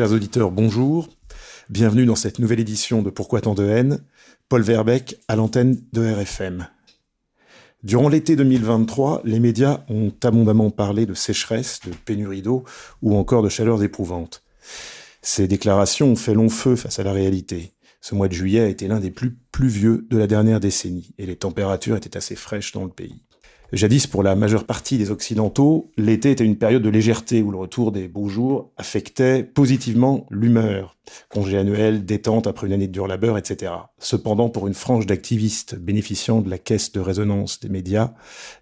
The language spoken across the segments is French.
Chers auditeurs, bonjour. Bienvenue dans cette nouvelle édition de Pourquoi tant de haine? Paul Verbeck à l'antenne de RFM. Durant l'été 2023, les médias ont abondamment parlé de sécheresse, de pénurie d'eau ou encore de chaleurs éprouvantes. Ces déclarations ont fait long feu face à la réalité. Ce mois de juillet a été l'un des plus pluvieux de la dernière décennie et les températures étaient assez fraîches dans le pays. Jadis, pour la majeure partie des Occidentaux, l'été était une période de légèreté où le retour des beaux jours affectait positivement l'humeur. Congé annuel, détente après une année de dur labeur, etc. Cependant, pour une frange d'activistes bénéficiant de la caisse de résonance des médias,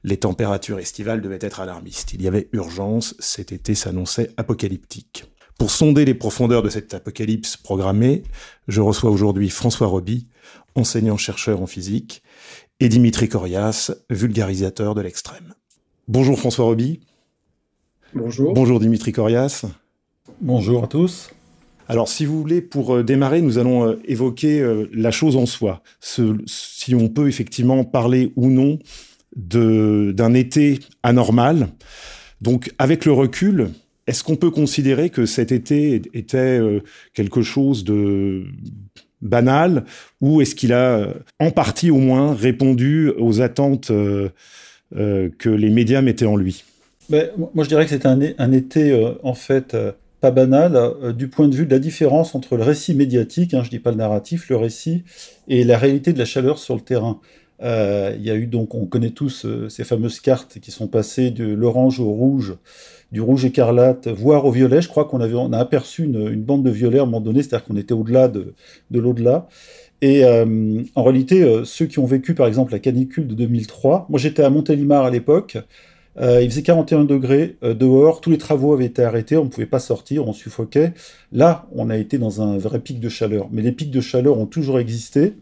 les températures estivales devaient être alarmistes. Il y avait urgence, cet été s'annonçait apocalyptique. Pour sonder les profondeurs de cette apocalypse programmée, je reçois aujourd'hui François Roby, enseignant-chercheur en physique, et Dimitri Corias, vulgarisateur de l'extrême. Bonjour François Roby. Bonjour. Bonjour Dimitri Corias. Bonjour à tous. Alors, si vous voulez, pour euh, démarrer, nous allons euh, évoquer euh, la chose en soi. si on peut effectivement parler ou non d'un été anormal. Donc, avec le recul, est-ce qu'on peut considérer que cet été était quelque chose de banal ou est-ce qu'il a euh, en partie au moins répondu aux attentes euh, euh, que les médias mettaient en lui? Ben, Moi je dirais que c'était un, été en fait pas banal du point de vue de la différence entre le récit médiatique, hein, je dis pas le narratif, le récit, et la réalité de la chaleur sur le terrain. Il y a eu donc, on connaît tous ces fameuses cartes qui sont passées de l'orange au rouge du rouge écarlate, voire au violet. Je crois qu'on avait, on a aperçu une, bande de violet à un moment donné, c'est-à-dire qu'on était au-delà de, de l'au-delà. Et euh, en réalité, euh, ceux qui ont vécu par exemple la canicule de 2003, moi j'étais à Montélimar à l'époque, euh, il faisait 41 degrés dehors, tous les travaux avaient été arrêtés, on ne pouvait pas sortir, on suffoquait. Là, on a été dans un vrai pic de chaleur. Mais les pics de chaleur ont toujours existé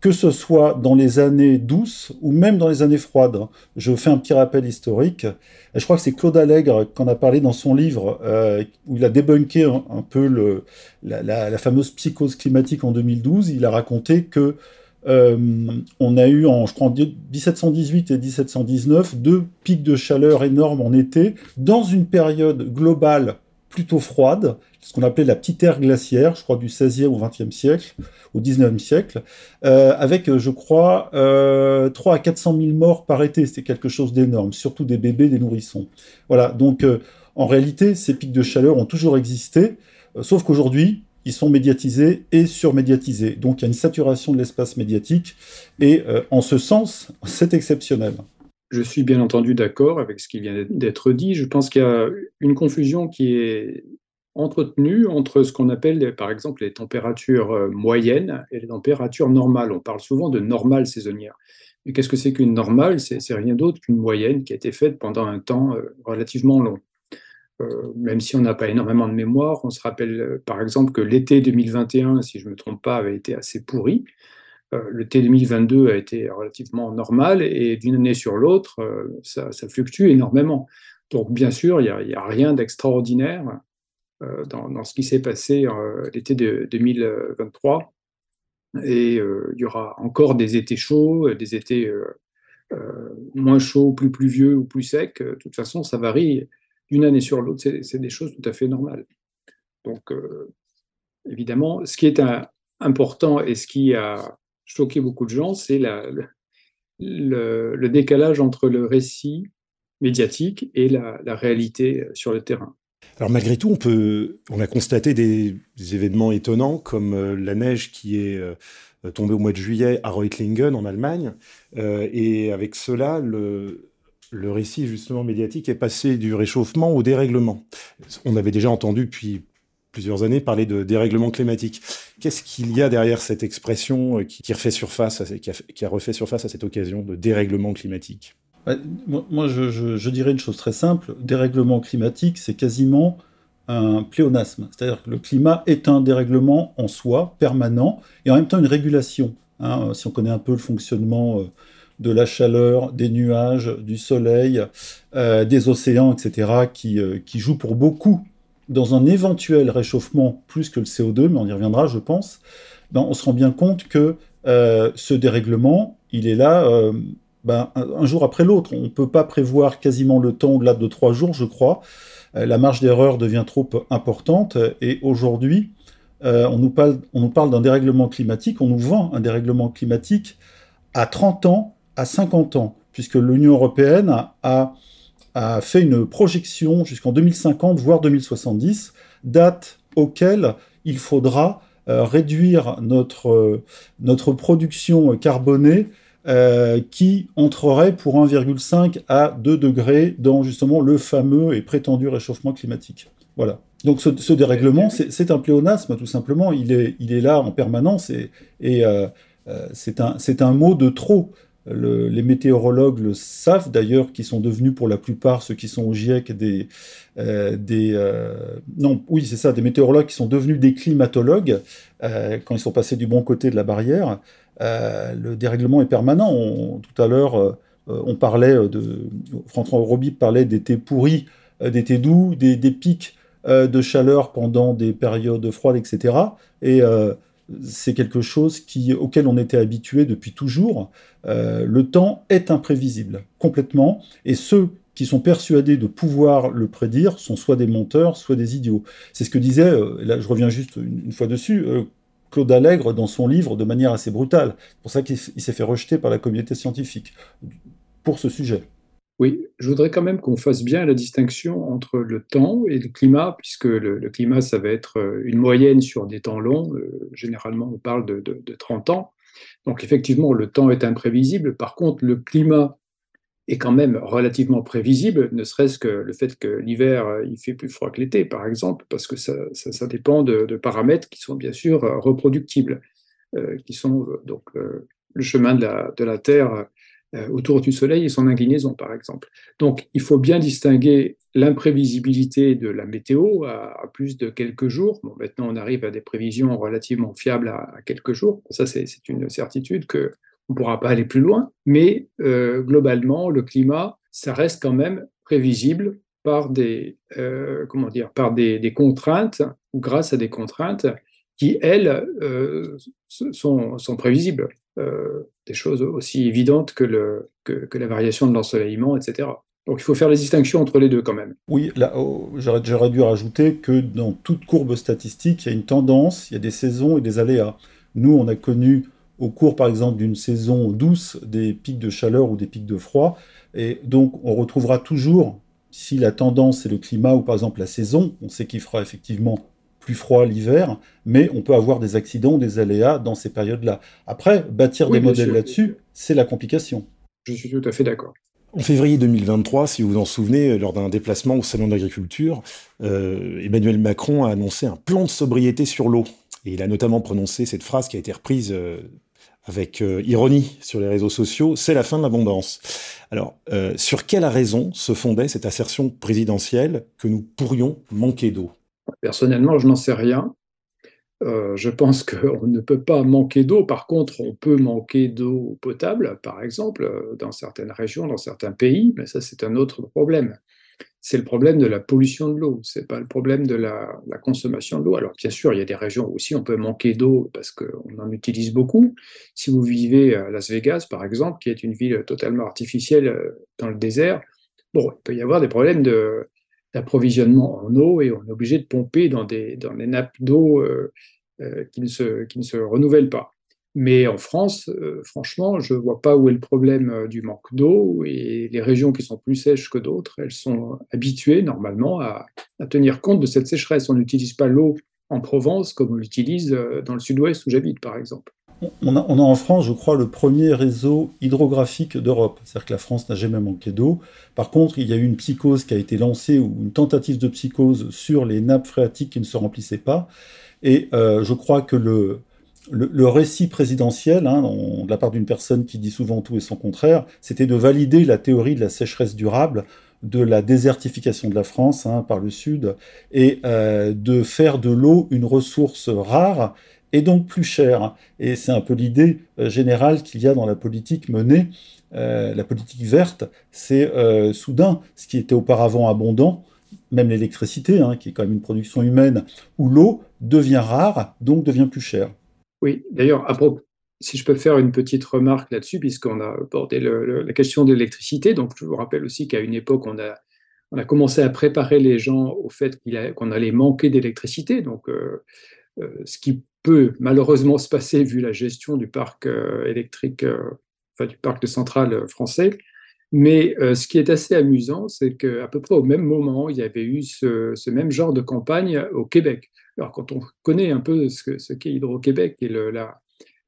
que ce soit dans les années douces ou même dans les années froides. Je fais un petit rappel historique. Je crois que c'est Claude Allègre qu'on a parlé dans son livre, euh, où il a débunké un, peu la, fameuse psychose climatique en 2012. Il a raconté que euh, on a eu en, je crois, 1718 et 1719 deux pics de chaleur énormes en été, dans une période globale plutôt froide, ce qu'on appelait la petite ère glaciaire, je crois du 16e au 20e siècle, au 19e siècle, euh, avec, je crois, euh, 3 à 400 000 morts par été. C'était quelque chose d'énorme, surtout des bébés, des nourrissons. Voilà, donc euh, en réalité, ces pics de chaleur ont toujours existé, euh, sauf qu'aujourd'hui, ils sont médiatisés et surmédiatisés. Donc il y a une saturation de l'espace médiatique, et euh, en ce sens, c'est exceptionnel. Je suis bien entendu d'accord avec ce qui vient d'être dit. Je pense qu'il y a une confusion qui est entretenue entre ce qu'on appelle, par exemple, les températures euh, moyennes et les températures normales. On parle souvent de normale saisonnière. Mais qu'est-ce que c'est qu'une normale? C'est rien d'autre qu'une moyenne qui a été faite pendant un temps euh, relativement long. Euh, même si on n'a pas énormément de mémoire, on se rappelle par exemple que l'été 2021, si je ne me trompe pas, avait été assez pourri. Euh, le T 2022 a été relativement normal et d'une année sur l'autre, euh, ça, fluctue énormément. Donc, bien sûr, il n'y a, rien d'extraordinaire euh, dans, ce qui s'est passé l'été de 2023. Et il y aura encore des étés chauds, des étés moins chauds, plus pluvieux ou plus secs. De toute façon, ça varie d'une année sur l'autre. C'est des choses tout à fait normales. Donc, évidemment, ce qui est important et ce qui a choqué beaucoup de gens, c'est le, décalage entre le récit médiatique et la, réalité sur le terrain. Alors malgré tout, on a constaté des, événements étonnants comme euh, la neige qui est euh, tombée au mois de juillet à Reutlingen en Allemagne, euh, et avec cela, le, le récit justement médiatique est passé du réchauffement au dérèglement. On avait déjà entendu depuis plusieurs années parler de dérèglement climatique. Qu'est-ce qu'il y a derrière cette expression euh, qui, refait surface, qui a, refait surface à cette occasion de dérèglement climatique? Moi, je, dirais une chose très simple. Dérèglement climatique, c'est quasiment un pléonasme. C'est-à-dire que le climat est un dérèglement en soi, permanent, et en même temps une régulation. Hein. si on connaît un peu le fonctionnement euh, de la chaleur, des nuages, du soleil, euh, des océans, etc., qui, euh, qui jouent pour beaucoup dans un éventuel réchauffement plus que le CO2, mais on y reviendra, je pense, ben, on se rend bien compte que ce dérèglement, il est là ben, un, jour après l'autre. On ne peut pas prévoir quasiment le temps au-delà de trois jours, je crois. Euh, la marge d'erreur devient trop importante et aujourd'hui, euh, on nous parle, d'un dérèglement climatique, on nous vend un dérèglement climatique à 30 ans, à 50 ans, puisque l'Union européenne a, fait une projection jusqu'en 2050, voire 2070, date auquel il faudra euh, réduire notre, notre production carbonée euh, qui entrerait pour 1,5 à 2 degrés dans justement le fameux et prétendu réchauffement climatique. Voilà. Donc ce, dérèglement, c'est un pléonasme tout simplement. Il est, il est là en permanence et, et euh, euh, c'est un, un, mot de trop. Les météorologues le savent d'ailleurs, qui sont devenus pour la plupart ceux qui sont au GIEC des, des non, oui c'est ça, des météorologues qui sont devenus des climatologues quand ils sont passés du bon côté de la barrière. Euh, le dérèglement est permanent. tout à l'heure, euh, on parlait de. François Roby parlait d'été pourris, euh, d'été doux, des, pics de chaleur pendant des périodes froides, etc. Et c'est quelque chose qui, auquel on était habitué depuis toujours. le temps est imprévisible, complètement, et ceux qui sont persuadés de pouvoir le prédire sont soit des menteurs, soit des idiots. C'est ce que disait, là je reviens juste une, fois dessus, Claude Allègre dans son livre de manière assez brutale. C'est pour ça qu'il s'est fait rejeter par la communauté scientifique pour ce sujet. Oui, je voudrais quand même qu'on fasse bien la distinction entre le temps et le climat, puisque le, climat, ça va être euh, une moyenne sur des temps longs. Euh, généralement, on parle de, de 30 ans. Donc effectivement, le temps est imprévisible. Par contre, le climat est quand même relativement prévisible, ne serait-ce que le fait que l'hiver, euh, il fait plus froid que l'été, par exemple, parce que ça, dépend de, paramètres qui sont bien sûr reproductibles, qui sont donc le chemin de de la Terre autour du Soleil et son inclinaison, par exemple. Donc, il faut bien distinguer l'imprévisibilité de la météo à, plus de quelques jours. Maintenant, on arrive à des prévisions relativement fiables à, quelques jours. Ça, c'est une certitude que on ne pourra pas aller plus loin, mais euh, globalement, le climat, ça reste quand même prévisible par des, euh, comment dire, par des, contraintes ou grâce à des contraintes qui, elles, euh, sont, prévisibles. Des choses aussi évidentes que, le, que, la variation de l'ensoleillement, etc. Donc il faut faire la distinction entre les deux quand même. Oui, là, oh, j'aurais dû rajouter que dans toute courbe statistique, il y a une tendance, il y a des saisons et des aléas. Nous, on a connu au cours, par exemple, d'une saison douce, des pics de chaleur ou des pics de froid. Et donc, on retrouvera toujours, si la tendance est le climat ou par exemple la saison, on sait qu'il fera effectivement plus froid l'hiver, mais on peut avoir des accidents, des aléas dans ces périodes-là. Après, bâtir des modèles là-dessus, c'est la complication. Je suis tout à fait d'accord. En février 2023, si vous vous en souvenez, lors d'un déplacement au Salon d'agriculture, euh, Emmanuel Macron a annoncé un plan de sobriété sur l'eau. Et il a notamment prononcé cette phrase qui a été reprise euh, avec euh, ironie sur les réseaux sociaux, c'est la fin de l'abondance. Alors, euh, sur quelle raison se fondait cette assertion présidentielle que nous pourrions manquer d'eau? Personnellement, je n'en sais rien. Euh, je pense qu'on ne peut pas manquer d'eau. Par contre, on peut manquer d'eau potable, par exemple, dans certaines régions, dans certains pays, mais ça, c'est un autre problème c'est le problème de la pollution de l'eau, c'est pas le problème de la, consommation de l'eau. Alors bien sûr, il y a des régions où aussi on peut manquer d'eau parce qu'on en utilise beaucoup. Si vous vivez à Las Vegas, par exemple, qui est une ville totalement artificielle euh, dans le désert, bon, il peut y avoir des problèmes d'approvisionnement en eau et on est obligé de pomper dans des, dans des nappes d'eau euh, euh, qui, ne se, qui ne se renouvellent pas. Mais en France, euh, franchement, je ne vois pas où est le problème du manque d'eau. Et les régions qui sont plus sèches que d'autres, elles sont habituées normalement à, tenir compte de cette sécheresse. On n'utilise pas l'eau en Provence comme on l'utilise dans le sud-ouest où j'habite, par exemple. On a, a, en France, je crois, le premier réseau hydrographique d'Europe. C'est-à-dire que la France n'a jamais manqué d'eau. Par contre, il y a eu une psychose qui a été lancée, ou une tentative de psychose sur les nappes phréatiques qui ne se remplissaient pas. Et je crois que le, le, récit présidentiel, hein, de la part d'une personne qui dit souvent tout et son contraire, c'était de valider la théorie de la sécheresse durable, de la désertification de la France hein, par le sud, et euh, de faire de l'eau une ressource rare et donc plus chère. Et c'est un peu l'idée euh, générale qu'il y a dans la politique menée. Euh, la politique verte, c'est soudain ce qui était auparavant abondant, même l'électricité, hein, qui est quand même une production humaine, où l'eau devient rare, donc devient plus chère. Oui, d'ailleurs, si je peux faire une petite remarque là-dessus, puisqu'on a abordé la question de l'électricité, donc je vous rappelle aussi qu'à une époque, on a, on a commencé à préparer les gens au fait qu'on allait manquer d'électricité, donc euh, euh, ce qui peut malheureusement se passer vu la gestion du parc euh, électrique, enfin du parc de centrales français. Mais ce qui est assez amusant, c'est qu'à peu près au même moment, il y avait eu ce, même genre de campagne au Québec. Alors, quand on connaît un peu ce, qu'est Hydro-Québec et le,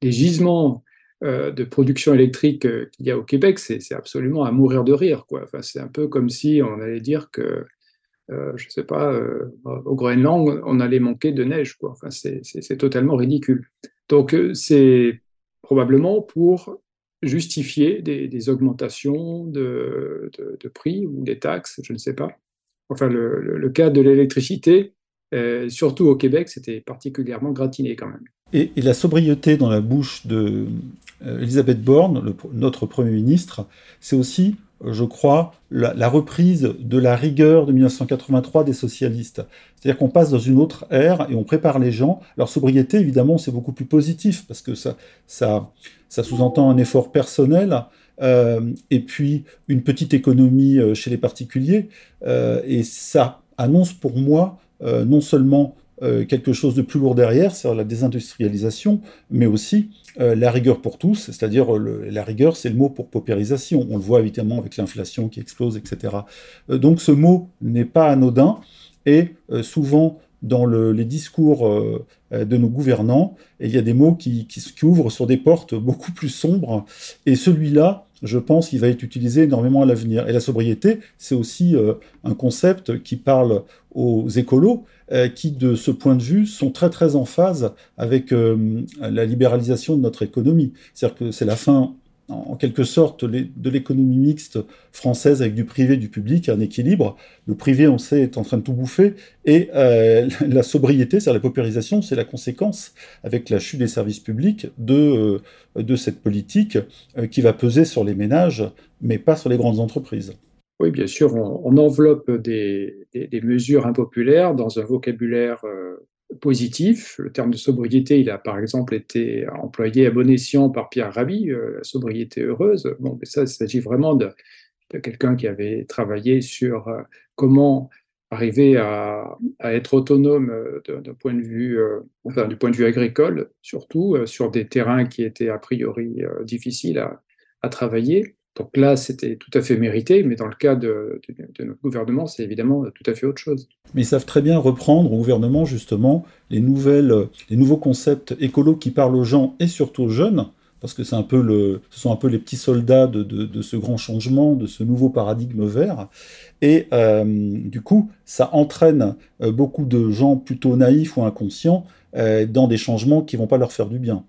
les gisements euh, de production électrique euh, qu'il y a au Québec, c'est absolument à mourir de rire. Enfin, c'est un peu comme si on allait dire que, euh, je ne sais pas, au Groenland, on allait manquer de neige. Quoi. Enfin, c'est totalement ridicule. Donc, c'est probablement pour justifier des, augmentations de, prix ou des taxes, je ne sais pas. Enfin, le, cas de l'électricité, euh, surtout au Québec, c'était particulièrement gratiné quand même. Et, la sobriété dans la bouche de euh, Borne, notre Premier ministre, c'est aussi, je crois, la, reprise de la rigueur de 1983 des socialistes. C'est-à-dire qu'on passe dans une autre ère et on prépare les gens. Alors sobriété, évidemment, c'est beaucoup plus positif parce que ça, ça, ça sous-entend un effort personnel. Euh, et puis une petite économie chez les particuliers. et ça annonce pour moi euh, non seulement euh, quelque chose de plus lourd derrière, c'est la désindustrialisation, mais aussi euh, la rigueur pour tous, c'est-à-dire la rigueur, c'est le mot pour paupérisation. On le voit évidemment avec l'inflation qui explose, etc. donc ce mot n'est pas anodin et souvent dans les discours de nos gouvernants, il y a des mots qui, ouvrent sur des portes beaucoup plus sombres. Et celui-là, je pense qu'il va être utilisé énormément à l'avenir. Et la sobriété, c'est aussi un concept qui parle aux écolos, euh, qui, de ce point de vue, sont très très en phase avec euh, la libéralisation de notre économie. C'est-à-dire que c'est la fin, en quelque sorte, de l'économie mixte française avec du privé, du public, un équilibre. Le privé, on sait, est en train de tout bouffer, et euh, la sobriété, c'est-à-dire la paupérisation, c'est la conséquence, avec la chute des services publics, de, de cette politique qui va peser sur les ménages, mais pas sur les grandes entreprises. Oui, bien sûr, on, enveloppe des, mesures impopulaires dans un vocabulaire euh, positif. Le terme de sobriété, il a par exemple été employé à bon escient par Pierre Rabhi, euh, la sobriété heureuse. Bon, ça, il s'agit vraiment de, quelqu'un qui avait travaillé sur euh, comment arriver à, être autonome d'un point de vue, du point de vue agricole, surtout sur des terrains qui étaient a priori difficiles à travailler. Donc là, c'était tout à fait mérité, mais dans le cas de, notre gouvernement, c'est évidemment tout à fait autre chose. Mais ils savent très bien reprendre au gouvernement, justement, les, nouvelles, les nouveaux concepts écolos qui parlent aux gens et surtout aux jeunes, parce que un peu le, ce sont un peu les petits soldats de, ce grand changement, de ce nouveau paradigme vert. Et euh, du coup, ça entraîne euh, beaucoup de gens plutôt naïfs ou inconscients euh, dans des changements qui vont pas leur faire du bien.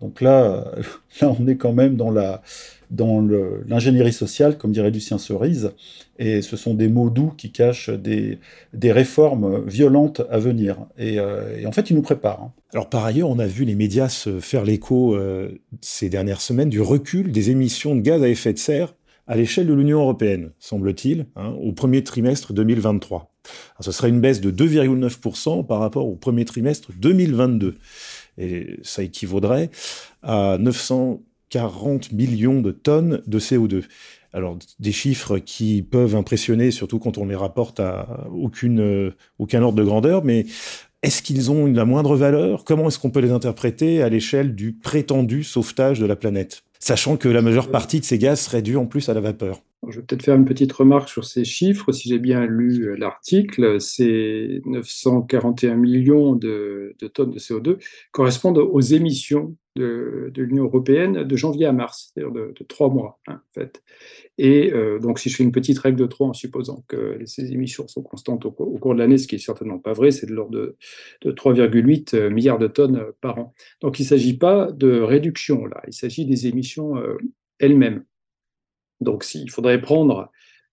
Donc là, là, on est quand même dans la, dans l'ingénierie sociale, comme dirait Lucien Cerise, et ce sont des mots doux qui cachent des, des réformes violentes à venir. Et, euh, en fait, ils nous préparent. Hein. Alors par ailleurs, on a vu les médias se faire l'écho euh, ces dernières semaines du recul des émissions de gaz à effet de serre à l'échelle de l'Union européenne, semble-t-il, hein, au premier trimestre 2023. ce serait une baisse de 2,9% par rapport au premier trimestre 2022. Et ça équivaudrait à 900 40 millions de tonnes de CO2. Alors, des chiffres qui peuvent impressionner, surtout quand on les rapporte à aucune, euh, aucun ordre de grandeur, mais est-ce qu'ils ont la moindre valeur? Comment est-ce qu'on peut les interpréter à l'échelle du prétendu sauvetage de la planète? Sachant que la majeure partie de ces gaz serait due en plus à la vapeur. Je vais peut-être faire une petite remarque sur ces chiffres. Si j'ai bien lu euh, l'article, ces 941 millions de, tonnes de CO2 correspondent aux émissions de, l'Union européenne de janvier à mars, c'est-à-dire de, trois mois, hein, en fait. Et euh, donc, si je fais une petite règle de trois en supposant que ces émissions sont constantes au, cours de l'année, ce qui est certainement pas vrai, c'est de l'ordre de, de 3,8 euh, milliards de tonnes par an. Donc, il ne s'agit pas de réduction, là, il s'agit des émissions elles-mêmes. Donc, il faudrait prendre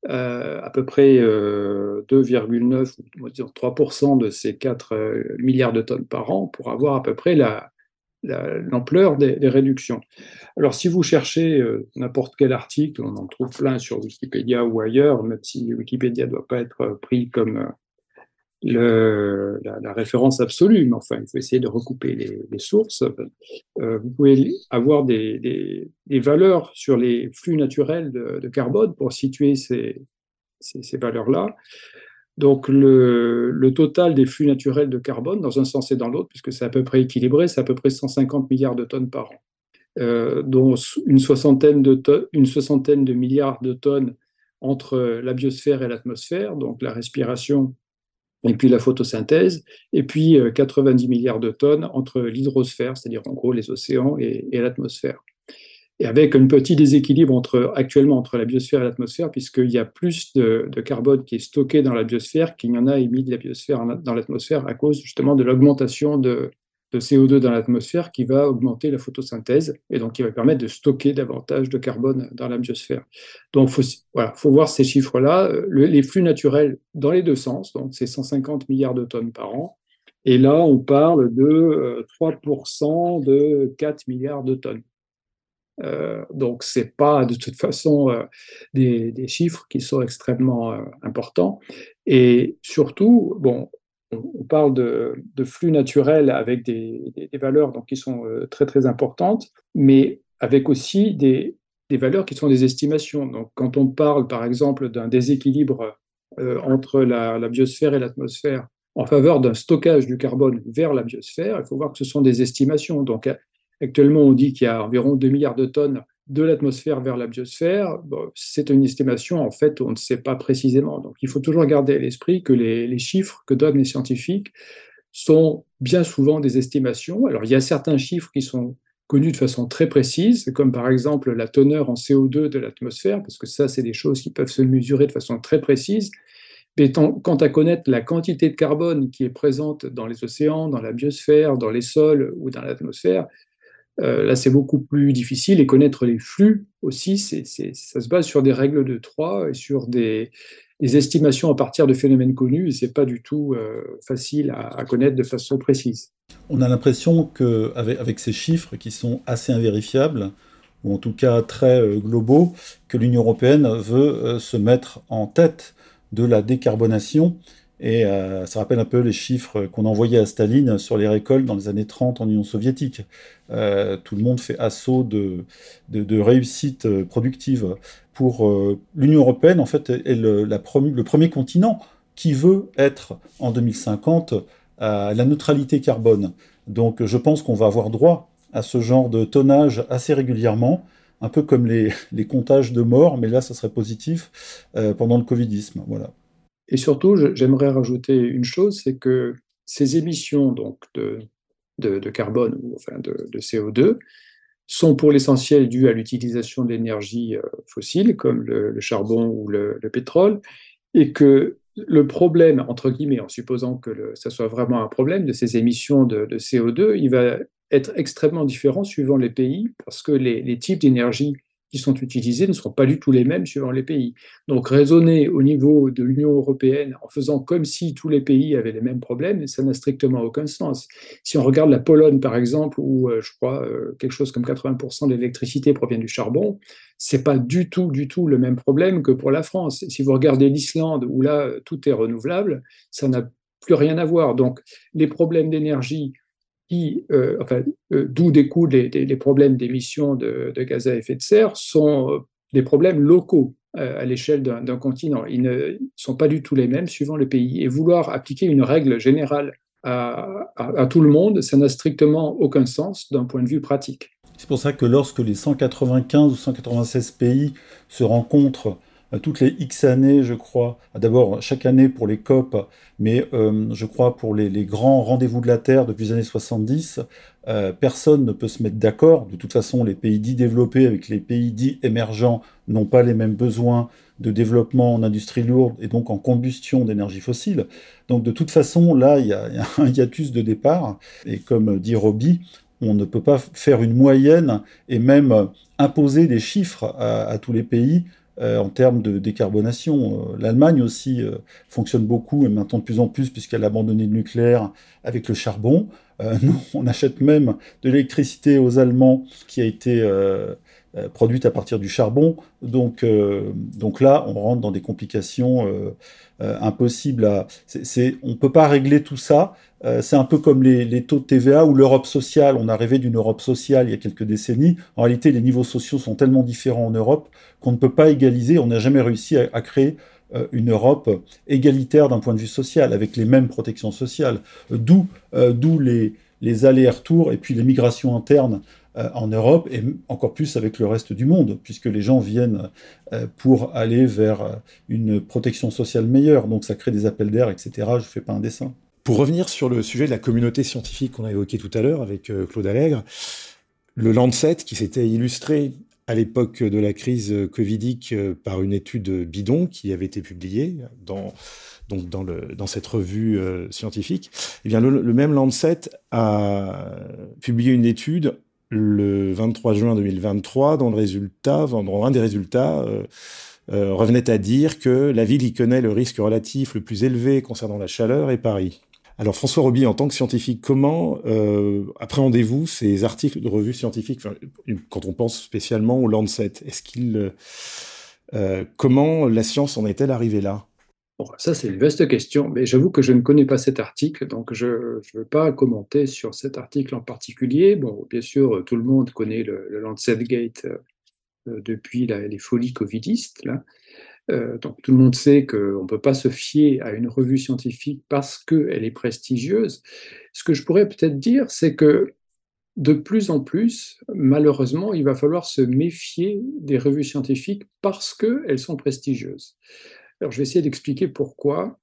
euh, à peu près 2,9 ou 3% de ces 4 euh, milliards de tonnes par an pour avoir à peu près l'ampleur des, réductions. Alors, si vous cherchez euh, n'importe quel article, on en trouve plein sur Wikipédia ou ailleurs, même si Wikipédia ne doit pas être pris comme la, référence absolue, mais enfin, il faut essayer de recouper les, sources. Euh, vous pouvez avoir des, valeurs sur les flux naturels de, carbone pour situer ces, valeurs-là. Donc, le, total des flux naturels de carbone, dans un sens et dans l'autre, puisque c'est à peu près équilibré, c'est à peu près 150 milliards de tonnes par an, euh, dont une soixantaine, de une soixantaine de milliards de tonnes entre la biosphère et l'atmosphère, donc la respiration et puis la photosynthèse, et puis 90 euh, milliards de tonnes entre l'hydrosphère, c'est-à-dire en gros les océans, et, l'atmosphère. Et avec un petit déséquilibre entre, actuellement entre la biosphère et l'atmosphère, puisqu'il y a plus de, carbone qui est stocké dans la biosphère qu'il n'y en a émis de la biosphère dans l'atmosphère à cause justement de l'augmentation de, de CO2 dans l'atmosphère qui va augmenter la photosynthèse et donc qui va permettre de stocker davantage de carbone dans la biosphère. Donc, faut, voilà, faut voir ces chiffres-là, les flux naturels dans les deux sens, donc c'est 150 milliards de tonnes par an. Et là, on parle de 3% euh, de 4 milliards de tonnes. Euh, donc, ce n'est pas de toute façon euh, des, des, chiffres qui sont extrêmement euh, importants. Et surtout, bon, on parle de, flux naturels avec des, valeurs donc, qui sont euh, très très importantes, mais avec aussi des, valeurs qui sont des estimations. Donc, quand on parle par exemple d'un déséquilibre euh, entre la, biosphère et l'atmosphère en faveur d'un stockage du carbone vers la biosphère, il faut voir que ce sont des estimations. Donc, actuellement, on dit qu'il y a environ 2 milliards de tonnes de l'atmosphère vers la biosphère, c'est une estimation, en fait, on ne sait pas précisément. Donc il faut toujours garder à l'esprit que les, chiffres que donnent les scientifiques sont bien souvent des estimations. Alors il y a certains chiffres qui sont connus de façon très précise, comme par exemple la teneur en CO2 de l'atmosphère, parce que ça, c'est des choses qui peuvent se mesurer de façon très précise. Mais quant à connaître la quantité de carbone qui est présente dans les océans, dans la biosphère, dans les sols ou dans l'atmosphère, euh, là, c'est beaucoup plus difficile et connaître les flux aussi, c'est, ça se base sur des règles de trois et sur des, estimations à partir de phénomènes connus et c'est pas du tout euh, facile à, connaître de façon précise. On a l'impression qu'avec avec ces chiffres qui sont assez invérifiables, ou en tout cas très euh, globaux, que l'Union européenne veut se mettre en tête de la décarbonation et euh, ça rappelle un peu les chiffres qu'on envoyait à Staline sur les récoltes dans les années 30 en Union soviétique. Euh, tout le monde fait assaut de, de, réussite euh, productive. Pour l'Union européenne, en fait, est le premier continent qui veut être en 2050 à la neutralité carbone. Donc je pense qu'on va avoir droit à ce genre de tonnage assez régulièrement, un peu comme les, les comptages de morts, mais là, ça serait positif pendant le Covidisme. Voilà. Et surtout, j'aimerais rajouter une chose, c'est que ces émissions donc, de, de, carbone ou enfin de, CO2 sont pour l'essentiel dues à l'utilisation d'énergies euh, fossiles comme le, charbon ou le, pétrole, et que le problème, entre guillemets, en supposant que ça soit vraiment un problème de ces émissions de, CO2, il va être extrêmement différent suivant les pays, parce que les types d'énergie qui sont utilisés ne seront pas du tout les mêmes suivant les pays. Donc raisonner au niveau de l'Union européenne en faisant comme si tous les pays avaient les mêmes problèmes, ça n'a strictement aucun sens. Si on regarde la Pologne, par exemple, où euh, je crois euh, quelque chose comme 80% de l'électricité provient du charbon, c'est pas du tout, du tout le même problème que pour la France. Si vous regardez l'Islande, où là, tout est renouvelable, ça n'a plus rien à voir. Donc, les problèmes d'énergie euh, euh, d'où découlent les, problèmes d'émissions de, gaz à effet de serre, sont euh, des problèmes locaux à l'échelle d'un continent. Ils ne sont pas du tout les mêmes suivant le pays. Et vouloir appliquer une règle générale à tout le monde, ça n'a strictement aucun sens d'un point de vue pratique. C'est pour ça que lorsque les 195 ou 196 pays se rencontrent toutes les X années, je crois, d'abord chaque année pour les COP, mais je crois pour les, grands rendez-vous de la Terre depuis les années 70, personne ne peut se mettre d'accord. De toute façon, les pays dits développés avec les pays dits émergents n'ont pas les mêmes besoins de développement en industrie lourde et donc en combustion d'énergie fossile. Donc de toute façon, là, il y, a, un hiatus de départ. Et comme dit Roby, on ne peut pas faire une moyenne et même imposer des chiffres à, tous les pays euh, en termes de décarbonation. Euh, L'Allemagne aussi euh, fonctionne beaucoup et maintenant de plus en plus puisqu'elle a abandonné le nucléaire avec le charbon. nous, on achète même de l'électricité aux Allemands qui a été produite à partir du charbon. Donc, donc là, on rentre dans des complications euh, impossibles à. on ne peut pas régler tout ça. c'est un peu comme les, taux de TVA ou l'Europe sociale. On a rêvé d'une Europe sociale il y a quelques décennies. En réalité, les niveaux sociaux sont tellement différents en Europe qu'on ne peut pas égaliser. On n'a jamais réussi à, créer une Europe égalitaire d'un point de vue social, avec les mêmes protections sociales. D'où les, les allers-retours et puis les migrations internes euh, en Europe et encore plus avec le reste du monde, puisque les gens viennent euh, pour aller vers euh, une protection sociale meilleure. Donc ça crée des appels d'air, etc. Je ne fais pas un dessin. Pour revenir sur le sujet de la communauté scientifique qu'on a évoqué tout à l'heure avec Claude Allègre, le Lancet, qui s'était illustré à l'époque de la crise covidique par une étude bidon qui avait été publiée dans, donc dans, cette revue scientifique, eh bien le, même Lancet a publié une étude le 23 juin 2023, dans le résultat, dans un des résultats, euh, euh, revenait à dire que la ville qui connaît le risque relatif le plus élevé concernant la chaleur est Paris. Alors François Roby, en tant que scientifique, comment euh, appréhendez-vous ces articles de revues scientifiques quand on pense spécialement au Lancet? Est-ce qu'il, comment la science en est-elle arrivée là? Ça, c'est une vaste question, mais j'avoue que je ne connais pas cet article, donc je ne veux pas commenter sur cet article en particulier. Bon, bien sûr, tout le monde connaît le, Lancet Gate euh, depuis les folies covidistes. Euh, donc tout le monde sait qu'on ne peut pas se fier à une revue scientifique parce qu'elle est prestigieuse. Ce que je pourrais peut-être dire, c'est que de plus en plus, malheureusement, il va falloir se méfier des revues scientifiques parce qu'elles sont prestigieuses. Alors, je vais essayer d'expliquer pourquoi.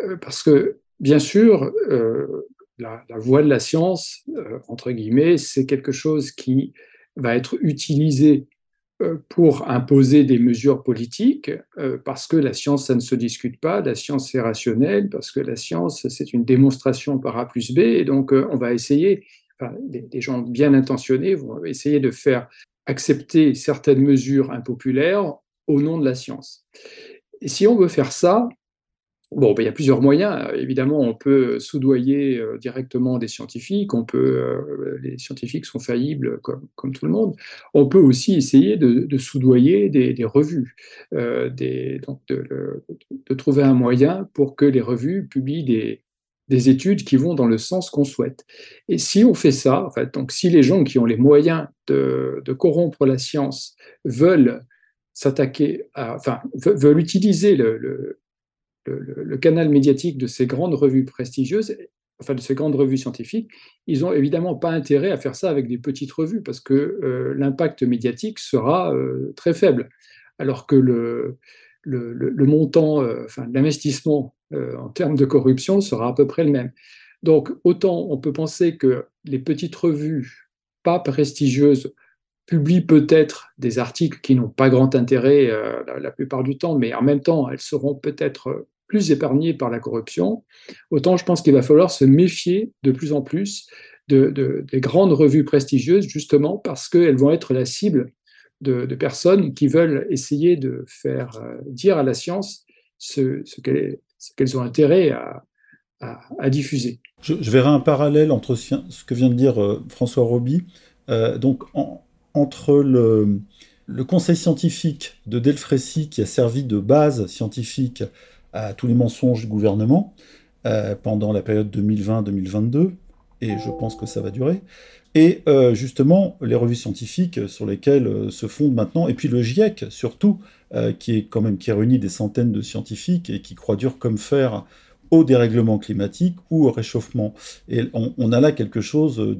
Euh, parce que, bien sûr, euh, la, voie de la science, euh, entre guillemets, c'est quelque chose qui va être utilisé pour imposer des mesures politiques, parce que la science, ça ne se discute pas, la science c'est rationnel, parce que la science, c'est une démonstration par A plus B, et donc on va essayer, enfin, des gens bien intentionnés vont essayer de faire accepter certaines mesures impopulaires au nom de la science. Si on veut faire ça, Bon, ben, il y a plusieurs moyens. Évidemment, on peut soudoyer euh, directement des scientifiques. On peut, euh, les scientifiques sont faillibles comme, tout le monde. On peut aussi essayer de, soudoyer des, revues, euh, de, trouver un moyen pour que les revues publient des, des études qui vont dans le sens qu'on souhaite. Et si on fait ça, donc si les gens qui ont les moyens de, corrompre la science veulent s'attaquer à, enfin, veulent utiliser le, le, canal médiatique de ces grandes revues prestigieuses, enfin de ces grandes revues scientifiques, ils n'ont évidemment pas intérêt à faire ça avec des petites revues parce que euh, l'impact médiatique sera euh, très faible, alors que le, le, montant, euh, enfin l'investissement en termes de corruption sera à peu près le même. Donc autant on peut penser que les petites revues pas prestigieuses publient peut-être des articles qui n'ont pas grand intérêt euh, la, plupart du temps, mais en même temps, elles seront peut-être plus épargnées par la corruption, autant je pense qu'il va falloir se méfier de plus en plus de, des grandes revues prestigieuses, justement parce qu'elles vont être la cible de, personnes qui veulent essayer de faire euh, dire à la science ce, qu'elles ont intérêt à, à, diffuser. Je, verrai un parallèle entre ce que vient de dire euh, François Roby. donc, en, entre le, conseil scientifique de Delfrécy qui a servi de base scientifique à tous les mensonges du gouvernement euh, pendant la période 2020-2022, et je pense que ça va durer, et euh, justement les revues scientifiques sur lesquelles euh, se fondent maintenant, et puis le GIEC surtout, qui est quand même qui réunit des centaines de scientifiques et qui croit dur comme fer au dérèglement climatique ou au réchauffement. Et on, a là quelque chose,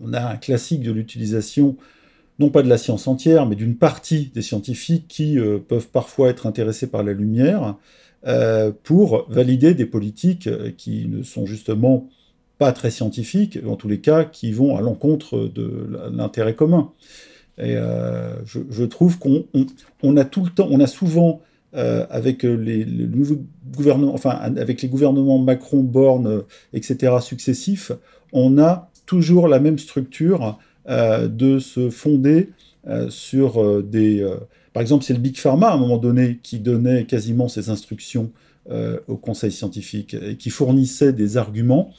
on a un classique de l'utilisation non pas de la science entière, mais d'une partie des scientifiques qui euh, peuvent parfois être intéressés par la lumière, euh, pour valider des politiques qui ne sont justement pas très scientifiques, en tous les cas, qui vont à l'encontre de l'intérêt commun. Et je, trouve qu'on a tout le temps, on a souvent avec les, gouvernements, enfin avec les gouvernements Macron, Borne, etc. successifs, on a toujours la même structure euh, de se fonder euh, sur euh, des... par exemple, c'est le Big Pharma, à un moment donné, qui donnait quasiment ses instructions au conseil scientifique et qui fournissait des arguments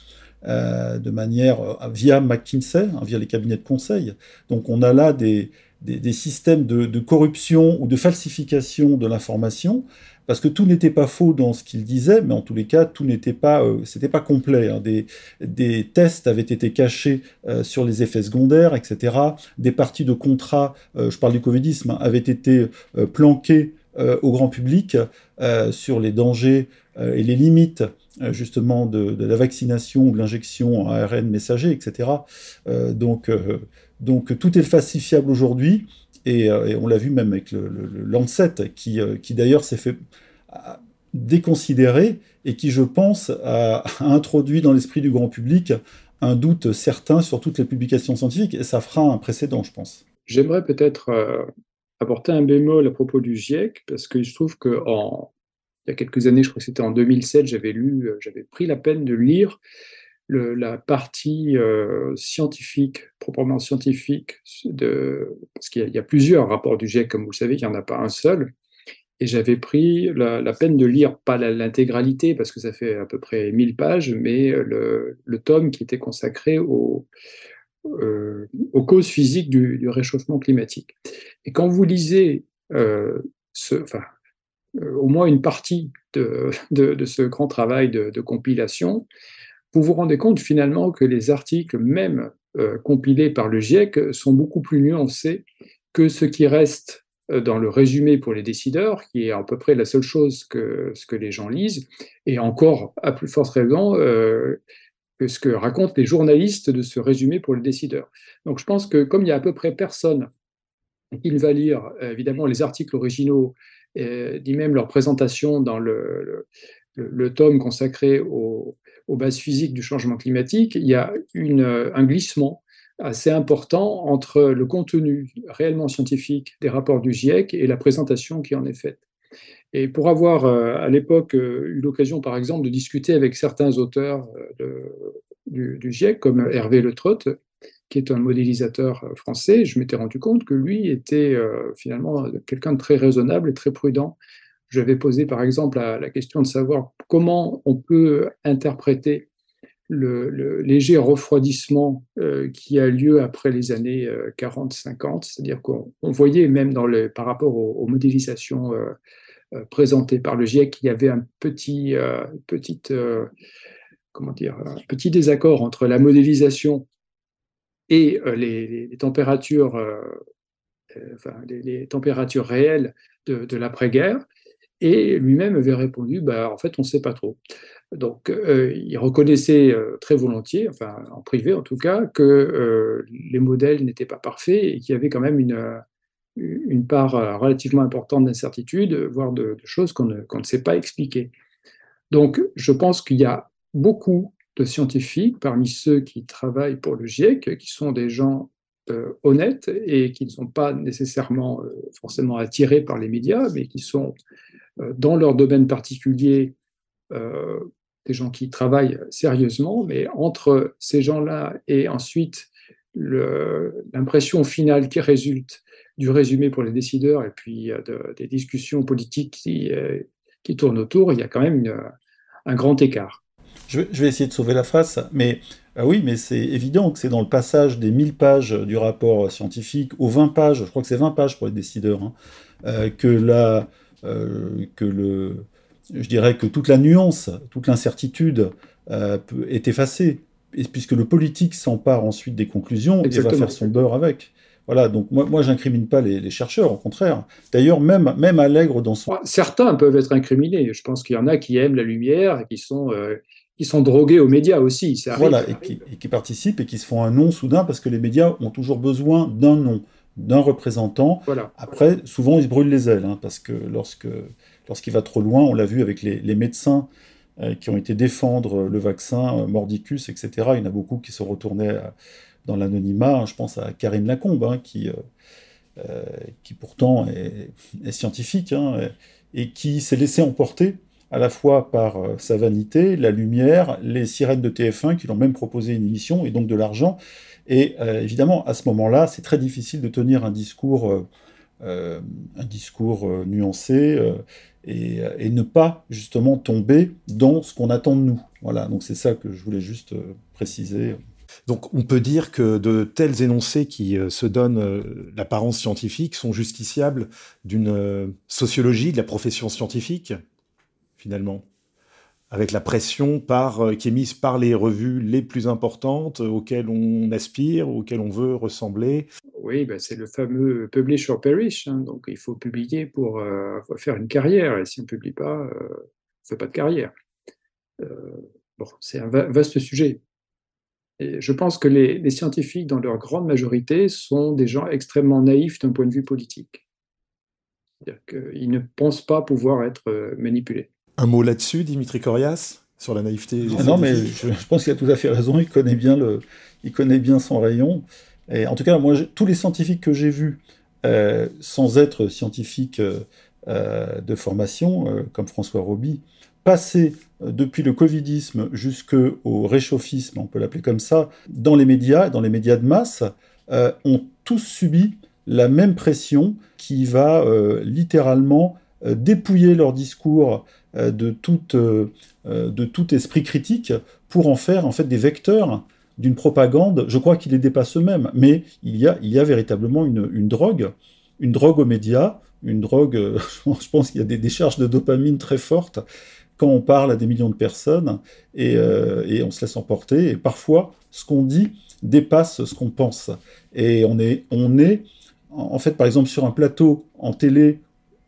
de manière via McKinsey, hein, via les cabinets de conseil. Donc on a là des, des, systèmes de, corruption ou de falsification de l'information parce que tout n'était pas faux dans ce qu'il disait, mais en tous les cas, tout n'était pas, euh, c'était pas complet. Hein. Des, tests avaient été cachés euh, sur les effets secondaires, etc. Des parties de contrats, euh, je parle du covidisme, avaient été planquées au grand public sur les dangers et les limites justement de, la vaccination ou de l'injection en ARN messager, etc. donc tout est falsifiable aujourd'hui. Euh, et, on l'a vu même avec le, Lancet, qui, euh, qui d'ailleurs s'est fait déconsidérer et qui, je pense, a, introduit dans l'esprit du grand public un doute certain sur toutes les publications scientifiques, et ça fera un précédent, je pense. J'aimerais peut-être euh, apporter un bémol à propos du GIEC, parce que je trouve que il y a quelques années, je crois que c'était en 2007, j'avais lu, j'avais pris la peine de lire la partie euh, scientifique, proprement scientifique, de, parce qu'il y, a plusieurs rapports du GIEC, comme vous le savez, il n'y en a pas un seul. Et j'avais pris la, peine de lire, pas l'intégralité, parce que ça fait à peu près 1000 pages, mais le, tome qui était consacré euh, aux causes physiques du, réchauffement climatique. Et quand vous lisez euh, au moins une partie de, de, ce grand travail de compilation, vous vous rendez compte finalement que les articles, même euh, compilés par le GIEC, sont beaucoup plus nuancés que ce qui reste euh, dans le résumé pour les décideurs, qui est à peu près la seule chose que ce que les gens lisent, et encore à plus forte raison euh, que ce que racontent les journalistes de ce résumé pour les décideurs. Donc je pense que comme il y a à peu près personne qui va lire évidemment les articles originaux, ni même leur présentation dans le tome consacré au, aux bases physiques du changement climatique, il y a un glissement assez important entre le contenu réellement scientifique des rapports du GIEC et la présentation qui en est faite. Et pour avoir euh, à l'époque euh, eu l'occasion, par exemple, de discuter avec certains auteurs euh, du, du, GIEC, comme Hervé Le Trott, qui est un modélisateur français, je m'étais rendu compte que lui était finalement quelqu'un de très raisonnable et très prudent j'avais posé par exemple la, question de savoir comment on peut interpréter le, léger refroidissement euh, qui a lieu après les années 40-50, euh, c'est-à-dire qu'on voyait même par rapport aux, modélisations euh, présentées par le GIEC qu'il y avait un petit, petite, comment dire, petit désaccord entre la modélisation et les, températures, enfin, les, températures réelles de l'après-guerre. Et lui-même avait répondu, bah, en fait, on ne sait pas trop. Donc, euh, il reconnaissait euh, très volontiers, enfin en privé en tout cas, que euh, les modèles n'étaient pas parfaits et qu'il y avait quand même une, une part relativement importante d'incertitude, voire de, choses qu'on ne, ne, sait pas expliquer. Donc, je pense qu'il y a beaucoup de scientifiques parmi ceux qui travaillent pour le GIEC, qui sont des gens honnêtes et qui ne sont pas nécessairement forcément attirés par les médias, mais qui sont dans leur domaine particulier euh, des gens qui travaillent sérieusement, mais entre ces gens-là et ensuite l'impression finale qui résulte du résumé pour les décideurs et puis euh, des discussions politiques qui, tournent autour, il y a quand même un grand écart. Je vais, essayer de sauver la face, mais oui, mais c'est évident que c'est dans le passage des 1000 pages du rapport scientifique aux 20 pages, je crois que c'est 20 pages pour les décideurs, hein, que la, euh, que le, je dirais que toute la nuance, toute l'incertitude euh, est effacée, puisque le politique s'empare ensuite des conclusions et va faire son beurre avec. Voilà, donc moi, moi j'incrimine pas les, chercheurs, au contraire. D'ailleurs, même, même Allègre dans son... Certains peuvent être incriminés. Je pense qu'il y en a qui aiment la lumière et qui sont, euh, qui sont drogués aux médias aussi. Ça voilà, et qui, et qui, participent et qui se font un nom soudain parce que les médias ont toujours besoin d'un nom d'un représentant. Voilà. Après, souvent, ils se brûlent les ailes, hein, parce que lorsque, lorsqu'il va trop loin, on l'a vu avec les, médecins euh, qui ont été défendre le vaccin, euh, Mordicus, etc. Il y en a beaucoup qui sont retournés dans l'anonymat. Je pense à Karine Lacombe, hein, qui, qui pourtant est, scientifique, hein, et qui s'est laissé emporter à la fois par sa vanité, la lumière, les sirènes de TF1 qui l'ont même proposé une émission et donc de l'argent. Et euh, évidemment, à ce moment-là, c'est très difficile de tenir un discours, euh, euh, un discours nuancé et, et, ne pas justement tomber dans ce qu'on attend de nous. Voilà, donc c'est ça que je voulais juste préciser. Donc on peut dire que de tels énoncés qui se donnent l'apparence scientifique sont justiciables d'une sociologie de la profession scientifique, finalement? Avec la pression euh, qui est mise par les revues les plus importantes euh, auxquelles on aspire, auxquelles on veut ressembler. Oui, ben c'est le fameux publish or perish. Hein. donc il faut publier pour euh, faire une carrière. Et si on ne publie pas, on ne fait pas de carrière. bon, c'est un vaste sujet. Et je pense que les, les, scientifiques, dans leur grande majorité, sont des gens extrêmement naïfs d'un point de vue politique. C'est-à-dire qu'ils ne pensent pas pouvoir être manipulés. Un mot là-dessus, Dimitri Corias, sur la naïveté ah Non, mais je, pense qu'il a tout à fait raison. Il connaît bien, le, il connaît bien son rayon. Et en tout cas, moi, tous les scientifiques que j'ai vus, euh, sans être scientifiques euh, euh, de formation, comme François Roby, passer depuis le covidisme jusqu'au réchauffisme, on peut l'appeler comme ça, dans les médias, dans les médias de masse, ont tous subi la même pression qui va littéralement dépouiller leur discours de, toute, euh, euh, de tout esprit critique pour en faire en fait des vecteurs d'une propagande. Je crois qu'ils les dépassent eux-mêmes, mais il y a, il y a véritablement une, une drogue, une drogue aux médias, une drogue, je pense qu'il y a des décharges de dopamine très fortes quand on parle à des millions de personnes et, et on se laisse emporter. Et parfois, ce qu'on dit dépasse ce qu'on pense. Et on est, on est, en fait, par exemple, sur un plateau en télé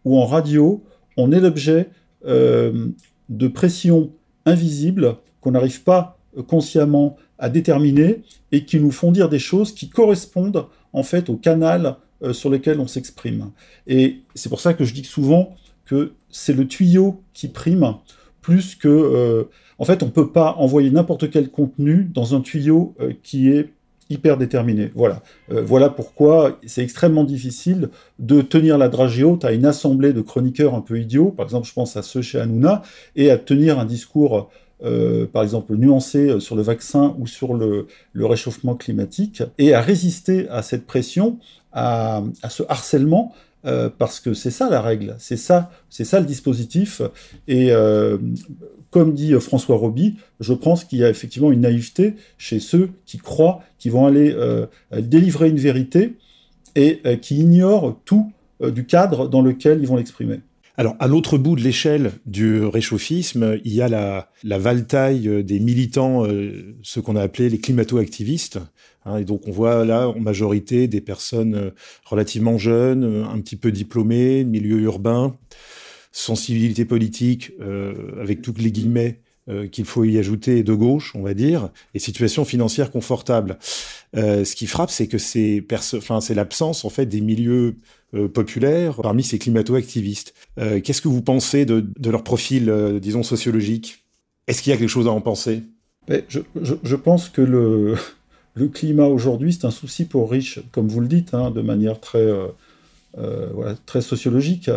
ou en radio, on est l'objet euh, de pression invisible qu'on n'arrive pas consciemment à déterminer et qui nous font dire des choses qui correspondent en fait au canal euh, sur lequel on s'exprime. Et c'est pour ça que je dis souvent que c'est le tuyau qui prime plus que... Euh, en fait, on ne peut pas envoyer n'importe quel contenu dans un tuyau qui est hyper déterminé. Voilà. Euh, voilà pourquoi c'est extrêmement difficile de tenir la dragée haute à une assemblée de chroniqueurs un peu idiots, par exemple je pense à ceux chez Hanouna, et à tenir un discours, euh, par exemple, nuancé euh, sur le vaccin ou sur le, réchauffement climatique, et à résister à cette pression, à, ce harcèlement, parce que c'est ça la règle, c'est ça, c'est ça le dispositif. Et comme dit euh, François Roby, je pense qu'il y a effectivement une naïveté chez ceux qui croient qu'ils vont aller euh, délivrer une vérité et euh, qui ignorent tout du cadre dans lequel ils vont l'exprimer. Alors, à l'autre bout de l'échelle du réchauffisme, il y a la, la valtaille des militants, ce qu'on a appelé les climato-activistes. Hein, et donc, on voit là, en majorité, des personnes relativement jeunes, un petit peu diplômées, milieu urbain, sensibilité politique, euh, avec toutes les guillemets euh, qu'il faut y ajouter, de gauche, on va dire, et situation financière confortable. Euh, ce qui frappe, c'est que c'est l'absence en fait des milieux populaires parmi ces climato-activistes. Qu'est-ce que vous pensez de, leur profil, disons, sociologique? Est-ce qu'il y a quelque chose à en penser? Je, je, pense que le, le climat aujourd'hui, c'est un souci pour riches, comme vous le dites, hein, de manière très, voilà, très sociologique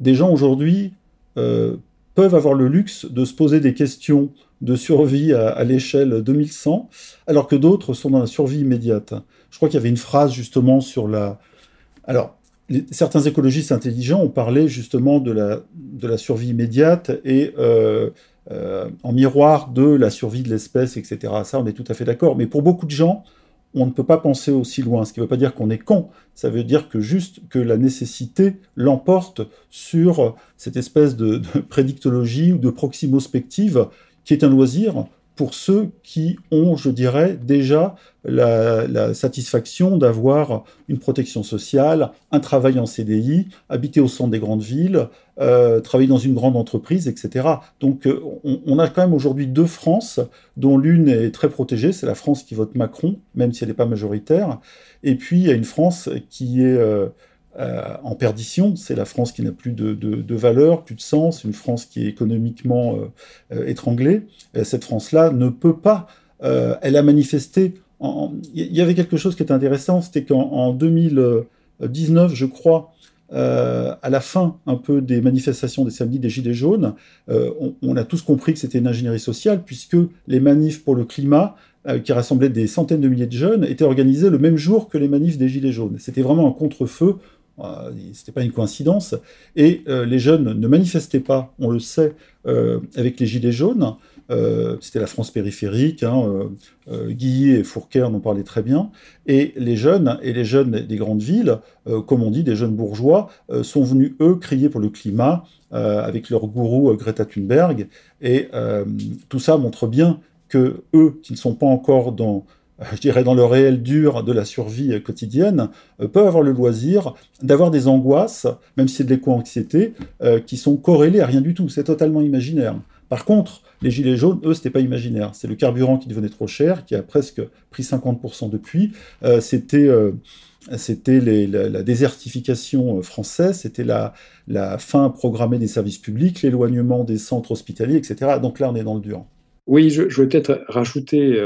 des gens aujourd'hui euh, peuvent avoir le luxe de se poser des questions de survie à, l'échelle 2100, alors que d'autres sont dans la survie immédiate. Je crois qu'il y avait une phrase justement sur la... Alors, certains écologistes intelligents ont parlé justement de la, de la survie immédiate et euh, en miroir de la survie de l'espèce, etc. Ça, on est tout à fait d'accord. Mais pour beaucoup de gens, on ne peut pas penser aussi loin, ce qui ne veut pas dire qu'on est con, ça veut dire que juste que la nécessité l'emporte sur cette espèce de, prédictologie ou de proximospective qui est un loisir pour ceux qui ont, je dirais, déjà la, satisfaction d'avoir une protection sociale, un travail en CDI, habiter au centre des grandes villes, euh, travailler dans une grande entreprise, etc. Donc euh, on, a quand même aujourd'hui deux France, dont l'une est très protégée, c'est la France qui vote Macron, même si elle n'est pas majoritaire, et puis il y a une France qui est... Euh, en perdition. C'est la France qui n'a plus de, valeur, plus de sens, une France qui est économiquement étranglée. cette France-là ne peut pas. elle a manifesté il y avait quelque chose qui était intéressant, c'était qu'en 2019, je crois, euh, à la fin un peu des manifestations des samedis des Gilets jaunes, euh, on, a tous compris que c'était une ingénierie sociale, puisque les manifs pour le climat, euh, qui rassemblaient des centaines de milliers de jeunes, étaient organisés le même jour que les manifs des Gilets jaunes. C'était vraiment un contre-feu. C'était pas une coïncidence. Et les jeunes ne manifestaient pas, on le sait, avec les Gilets jaunes. Euh, c'était la France périphérique, hein, euh, euh, et Fourquet en parlé très bien, et les jeunes, et les jeunes des grandes villes, comme on dit, des jeunes bourgeois, sont venus, eux, crier pour le climat, avec leur gourou Greta Thunberg, et tout ça montre bien que eux, qui ne sont pas encore dans je dirais dans le réel dur de la survie quotidienne, peuvent avoir le loisir d'avoir des angoisses, même si c'est de l'éco-anxiété, qui sont corrélées à rien du tout. C'est totalement imaginaire. Par contre, les gilets jaunes, eux, c'était pas imaginaire. C'est le carburant qui devenait trop cher, qui a presque pris 50% depuis. Euh, c'était euh, c'était la, désertification euh, française, c'était la, la, fin programmée des services publics, l'éloignement des centres hospitaliers, etc. Donc là, on est dans le dur. Oui, je, je vais peut-être rajouter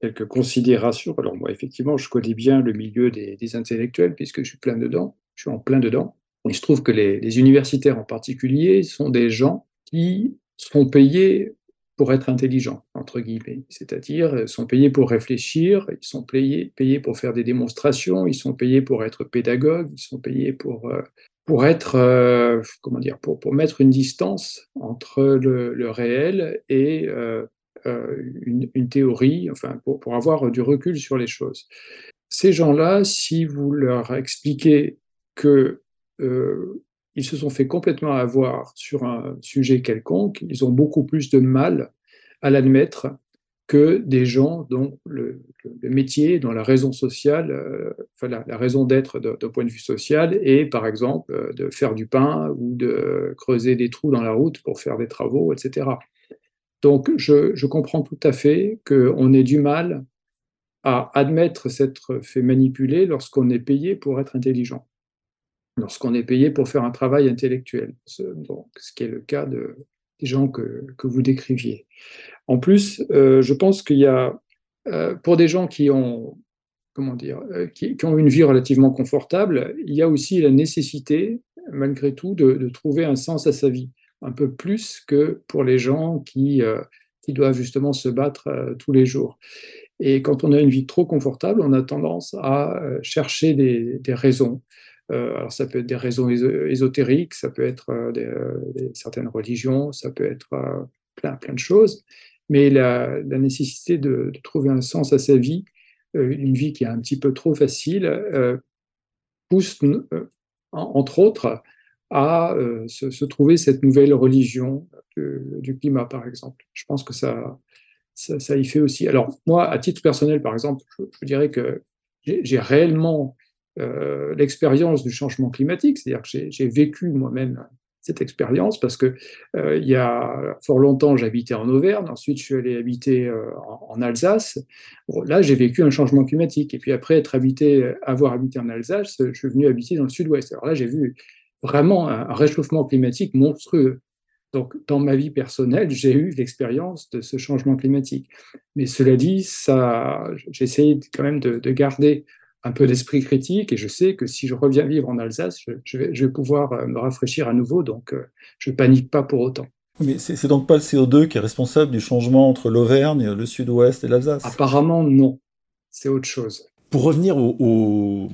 quelques considérations. Alors moi, effectivement, je connais bien le milieu des, intellectuels puisque je suis plein dedans. Je suis en plein dedans. Il se trouve que les, universitaires en particulier sont des gens qui sont payés pour être intelligents, entre guillemets. C'est-à-dire, euh, sont payés pour réfléchir, ils sont payés, payés pour faire des démonstrations, ils sont payés pour être pédagogues, ils sont payés pour, euh, pour être, euh, comment dire, pour, pour mettre une distance entre le, réel et une, théorie, enfin, pour, avoir du recul sur les choses. Ces gens-là, si vous leur expliquez que ils se sont fait complètement avoir sur un sujet quelconque, ils ont beaucoup plus de mal à l'admettre que des gens dont le, métier, dont la raison sociale, euh, enfin la, raison d'être d'un point de vue social est par exemple euh, de faire du pain ou de creuser des trous dans la route pour faire des travaux, etc. Donc je, comprends tout à fait qu'on ait du mal à admettre s'être fait manipuler lorsqu'on est payé pour être intelligent lorsqu'on est payé pour faire un travail intellectuel, ce, donc, ce qui est le cas de, des gens que, que vous décriviez. En plus, euh, je pense qu'il y a, euh, pour des gens qui ont, comment dire, euh, qui, ont une vie relativement confortable, il y a aussi la nécessité, malgré tout, de, trouver un sens à sa vie, un peu plus que pour les gens qui, qui doivent justement se battre tous les jours. Et quand on a une vie trop confortable, on a tendance à chercher des, raisons, euh, alors ça peut être des raisons ésotériques, ça peut être euh, euh, des, certaines religions, ça peut être plein, plein de choses, mais la, nécessité de, trouver un sens à sa vie, une vie qui est un petit peu trop facile, pousse, entre autres, à se, trouver cette nouvelle religion du, climat, par exemple. Je pense que ça, ça, y fait aussi. Alors, moi, à titre personnel, par exemple, je dirais que j'ai réellement euh, l'expérience du changement climatique, c'est-à-dire que j'ai vécu moi-même cette expérience parce que euh, il y a fort longtemps j'habitais en Auvergne, ensuite je suis allé habiter euh, en, Alsace. là j'ai vécu un changement climatique et puis après être habité, avoir habité en Alsace, je suis venu habiter dans le Sud-Ouest. Alors là j'ai vu vraiment un, réchauffement climatique monstrueux. Donc dans ma vie personnelle j'ai eu l'expérience de ce changement climatique. Mais cela dit, ça, essayé quand même de, de garder un peu d'esprit critique et je sais que si je reviens vivre en Alsace, je, vais, pouvoir euh, me rafraîchir à nouveau, donc euh, je panique pas pour autant. Mais c'est donc pas le CO2 qui est responsable du changement entre l'Auvergne, le Sud-Ouest et l'Alsace? Apparemment non, c'est autre chose. Pour revenir au,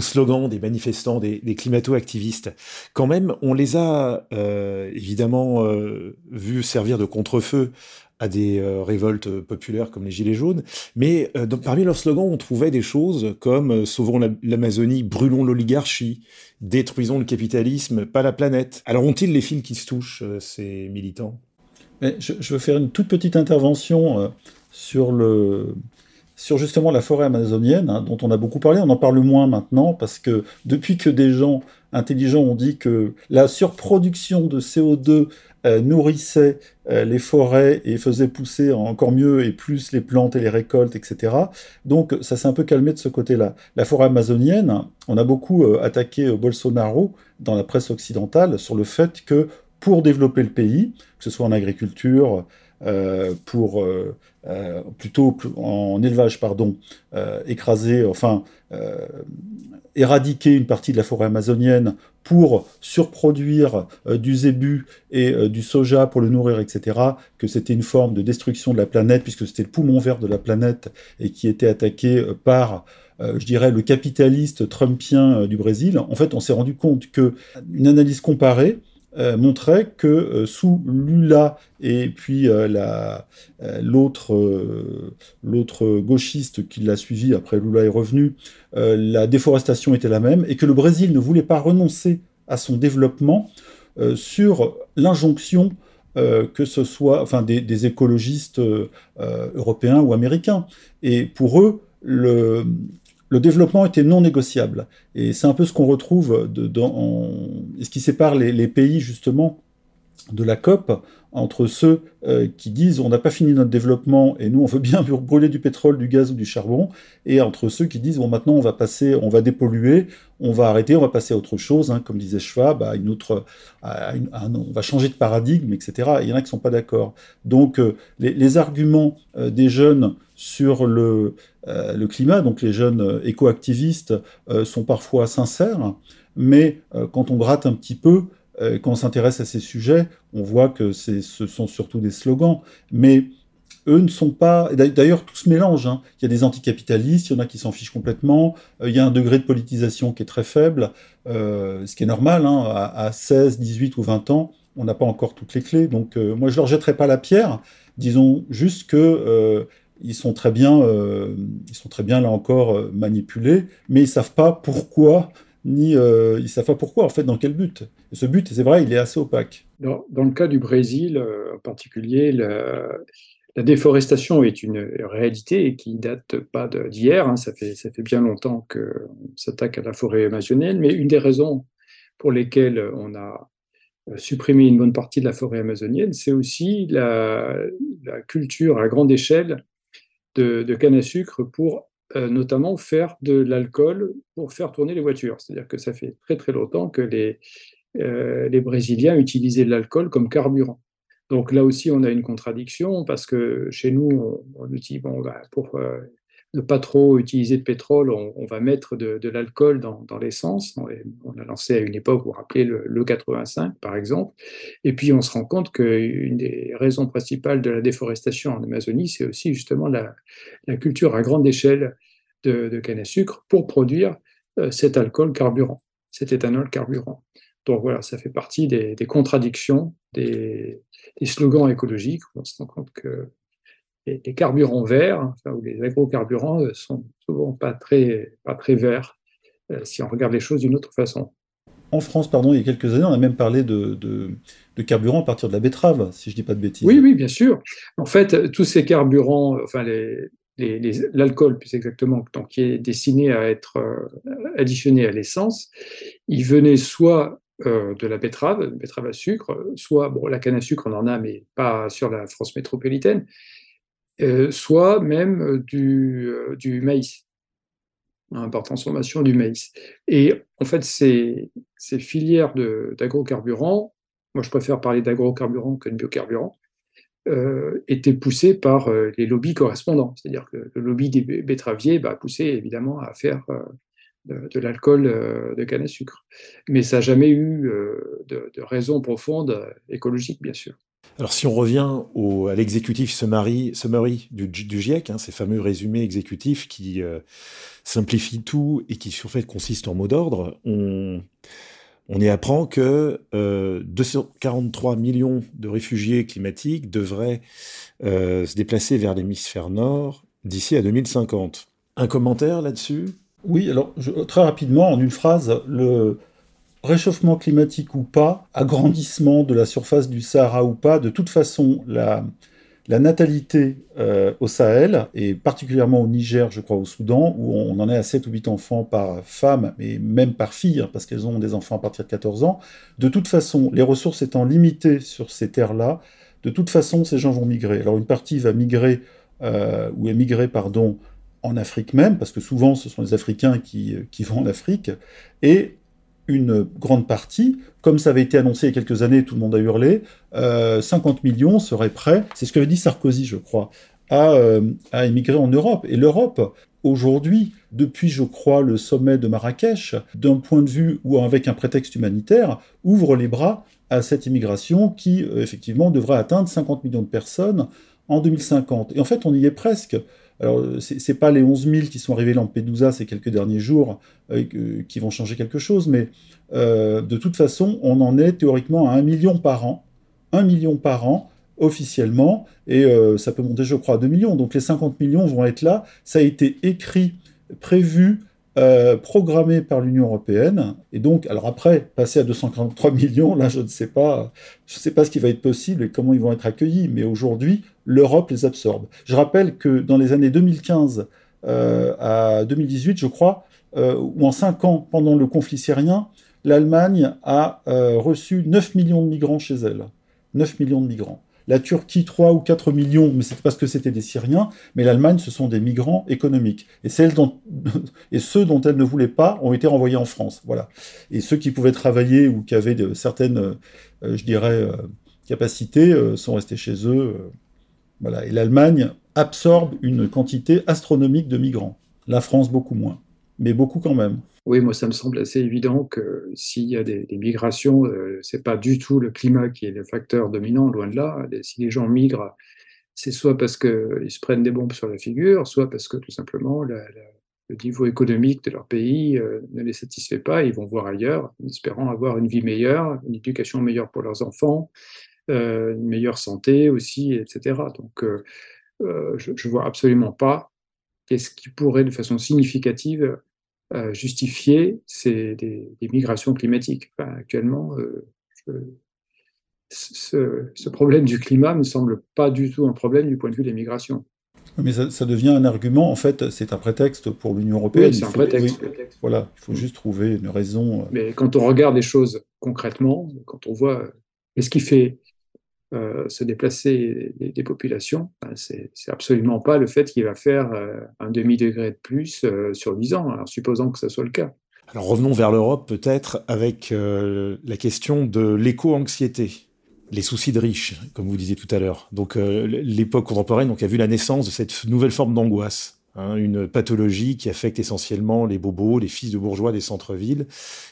slogan des manifestants, des, climato-activistes, quand même, on les a euh, évidemment vus servir de contre-feu à des euh, révoltes populaires comme les Gilets jaunes, mais euh, parmi leurs slogans, on trouvait des choses comme euh, Sauvons l'Amazonie, brûlons l'oligarchie, détruisons le capitalisme, pas la planète. Alors ont-ils les fils qui se touchent, ces militants? Je, veux faire une toute petite intervention sur le, sur justement la forêt amazonienne, hein, dont on a beaucoup parlé, on en parle moins maintenant, parce que depuis que des gens intelligents ont dit que la surproduction de CO2 euh, nourrissait euh, les forêts et faisait pousser encore mieux et plus les plantes et les récoltes, etc. Donc ça s'est un peu calmé de ce côté-là. La forêt amazonienne, on a beaucoup euh, attaqué Bolsonaro dans la presse occidentale sur le fait que pour développer le pays, que ce soit en agriculture, pour euh, euh, plutôt en élevage, pardon, écraser, enfin éradiquer une partie de la forêt amazonienne pour surproduire du zébu et du soja pour le nourrir, etc., que c'était une forme de destruction de la planète, puisque c'était le poumon vert de la planète et qui était attaqué par je dirais, le capitaliste trumpien du Brésil, en fait, on s'est rendu compte que une analyse comparée euh, montrait que euh, sous Lula et puis euh, l'autre gauchiste qui l'a suivi après Lula est revenu, la déforestation était la même et que le Brésil ne voulait pas renoncer à son développement sur l'injonction que ce soit des écologistes européens ou américains. Et pour eux, le, le développement était non négociable. Et c'est un peu ce qu'on retrouve dans ce qui sépare les, pays justement de la COP entre ceux euh, qui disent on n'a pas fini notre développement et nous on veut bien brûler du pétrole, du gaz ou du charbon, et entre ceux qui disent bon maintenant on va passer, on va dépolluer, on va arrêter, on va passer à autre chose, hein, comme disait Schwab, à une autre, on va changer de paradigme, etc. il y en a qui sont pas d'accord. Donc euh, les, arguments euh, des jeunes sur le, le, climat, donc les jeunes éco-activistes, sont parfois sincères, mais quand on gratte un petit peu, euh, quand on s'intéresse à ces sujets, on voit que ce sont surtout des slogans, mais eux ne sont pas. D'ailleurs, tout se mélange. Hein. Il y a des anticapitalistes, il y en a qui s'en fichent complètement. Euh, il y a un degré de politisation qui est très faible, euh, ce qui est normal. Hein. À, 16, 18 ou 20 ans, on n'a pas encore toutes les clés. Donc, moi, je leur jetterai pas la pierre. Disons juste que ils sont très bien, ils sont très bien là encore manipulés, mais ils savent pas pourquoi ni euh, ils savent pas pourquoi, en fait, dans quel but. ce but, c'est vrai, il est assez opaque. Dans, le cas du Brésil, euh, en particulier, la, déforestation est une réalité qui date pas d'hier. Hein. ça, fait, ça fait bien longtemps qu'on s'attaque à la forêt amazonienne, mais une des raisons pour lesquelles on a euh, supprimé une bonne partie de la forêt amazonienne, c'est aussi la, culture à grande échelle de, canne à sucre pour euh, notamment faire de l'alcool pour faire tourner les voitures. C'est-à-dire que ça fait très très longtemps que les, euh, les Brésiliens utilisaient l'alcool comme carburant. Donc là aussi, on a une contradiction parce que chez nous, on, nous dit, bon, bah, pour euh, ne pas trop utiliser de pétrole, on, va mettre de, l'alcool dans, l'essence. On, a lancé à une époque, vous vous rappelez, le, 85 par exemple. Et puis on se rend compte qu'une des raisons principales de la déforestation en Amazonie, c'est aussi justement la, culture à grande échelle de, canne à sucre pour produire euh, cet alcool carburant, cet éthanol carburant. Donc voilà, ça fait partie des, contradictions, des, des, slogans écologiques. On se rend compte que les, carburants verts, ou les agrocarburants, euh, sont souvent pas très, pas très verts euh, si on regarde les choses d'une autre façon. En France, pardon, il y a quelques années, on a même parlé de, de, carburant à partir de la betterave, si je ne dis pas de bêtises. Oui, oui, bien sûr. En fait, tous ces carburants, enfin l'alcool plus exactement, donc, qui est destiné à être euh, additionné à l'essence, il venait soit de la betterave, betterave à sucre, soit, bon, la canne à sucre, on en a, mais pas sur la France métropolitaine, euh, soit même euh, du, euh, du maïs, par transformation du maïs. Et en fait, ces, ces filières d'agrocarburants, moi je préfère parler d'agrocarburants que de biocarburants, étaient poussées par les lobbies correspondants. C'est-à-dire que le lobby des betteraviers bah, poussé évidemment à faire de, l'alcool de canne à sucre. Mais ça n'a jamais eu de, de raison profonde écologique, bien sûr. Alors si on revient à l'exécutif summary, du, du, GIEC, hein, ces fameux résumés exécutifs qui euh, simplifient tout et qui sur fait consistent en mots d'ordre, on, y apprend que euh, 243 millions de réfugiés climatiques devraient euh, se déplacer vers l'hémisphère nord d'ici à 2050. Un commentaire là-dessus? Oui, alors très rapidement, en une phrase, le, réchauffement climatique ou pas, agrandissement de la surface du Sahara ou pas, de toute façon, la, natalité euh, au Sahel, et particulièrement au Niger, je crois, au Soudan, où on en est à 7 ou 8 enfants par femme, et même par fille, hein, parce qu'elles ont des enfants à partir de 14 ans, de toute façon, les ressources étant limitées sur ces terres-là, de toute façon, ces gens vont migrer. Alors une partie va migrer, euh, ou émigrer, pardon, en Afrique même, parce que souvent ce sont les Africains qui, qui vont en Afrique, et une grande partie, comme ça avait été annoncé il y a quelques années, tout le monde a hurlé, 50 euh, millions seraient prêts, c'est ce qu'avait dit Sarkozy, je crois, à, euh, à émigrer en Europe. Et l'Europe, aujourd'hui, depuis, je crois, le sommet de Marrakech, d'un point de vue ou avec un prétexte humanitaire, ouvre les bras à cette immigration qui, euh, effectivement, devrait atteindre 50 millions de personnes en 2050. Et en fait, on y est presque. Alors, c'est pas les 11 000 qui sont arrivés Lampedusa ces quelques derniers jours euh, qui vont changer quelque chose, mais euh, de toute façon, on en est théoriquement à 1 million par an. 1 million par an officiellement, et euh, ça peut monter, je crois, à 2 millions. Donc les 50 millions vont être là. Ça a été écrit, prévu, euh, programmé par l'Union européenne. Et donc, alors après, passer à 243 millions, là, je ne sais pas, je ne sais pas ce qui va être possible et comment ils vont être accueillis. Mais aujourd'hui, l'Europe les absorbe. Je rappelle que dans les années 2015 euh, à 2018, je crois, euh, ou en 5 ans pendant le conflit syrien, l'Allemagne a reçu 9 millions de migrants chez elle. 9 millions de migrants la Turquie 3 ou 4 millions, mais c'est parce que c'était des Syriens, mais l'Allemagne, ce sont des migrants économiques. Et, ceux dont elle ne voulait pas ont été renvoyés en France. Voilà. Et ceux qui pouvaient travailler ou qui avaient de, certaines, euh, je dirais, euh, capacités euh, sont restés chez eux. Et l'Allemagne absorbe une quantité astronomique de migrants. La France, beaucoup moins. Mais beaucoup quand même. Oui, moi, ça me semble assez évident que s'il y a des, migrations, euh, c'est pas du tout le climat qui est le facteur dominant, loin de là. Si les gens migrent, c'est soit parce qu'ils se prennent des bombes sur la figure, soit parce que tout simplement le niveau économique de leur pays euh, ne les satisfait pas. Ils vont voir ailleurs, en espérant avoir une vie meilleure, une éducation meilleure pour leurs enfants, euh, une meilleure santé aussi, etc. Donc, je ne vois absolument pas qu'est-ce qui pourrait de façon significative euh, justifier ces, des, migrations climatiques. actuellement, euh, ce, problème du climat ne me semble pas du tout un problème du point de vue des migrations. Mais ça, devient un argument, en fait, c'est un prétexte pour l'Union européenne. Oui, c'est un prétexte. Voilà, il faut juste trouver une raison. Euh. Mais quand on regarde les choses concrètement, quand on voit ce qui fait euh, se déplacer des, populations, ben, c'est absolument pas le fait qu'il va faire euh, un demi-degré de plus euh, sur 10 ans, alors supposant que ce soit le cas. Alors revenons vers l'Europe peut-être avec la question de l'éco-anxiété, les soucis de riches, comme vous disiez tout à l'heure. Donc l'époque contemporaine a vu la naissance de cette nouvelle forme d'angoisse. Hein, une pathologie qui affecte essentiellement les bobos, les fils de bourgeois des centres-villes.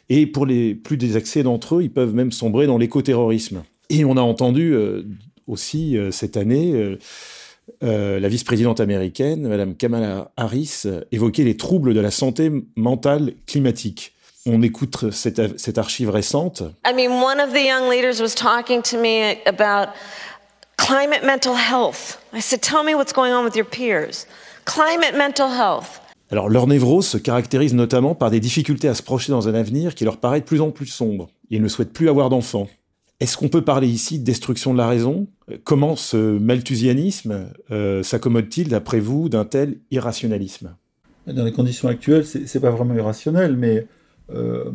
Et pour les plus désaxés d'entre eux, ils peuvent même sombrer dans l'écoterrorisme. Et on a entendu euh, aussi euh, cette année euh, la vice-présidente américaine, Madame Kamala Harris, évoquer les troubles de la santé mentale climatique. On écoute cette, cette archive récente. I mean, one of the young leaders was talking to me about climate mental health. I said, tell me what's going on with your peers. Climate mental health. Alors, leur névrose se caractérise notamment par des difficultés à se projeter dans un avenir qui leur paraît de plus en plus sombre. Ils ne souhaitent plus avoir d'enfants. Est-ce qu'on peut parler ici de destruction de la raison? Comment ce malthusianisme euh, s'accommode-t-il, d'après vous, d'un tel irrationalisme? Dans les conditions actuelles, c'est pas vraiment irrationnel, mais euh,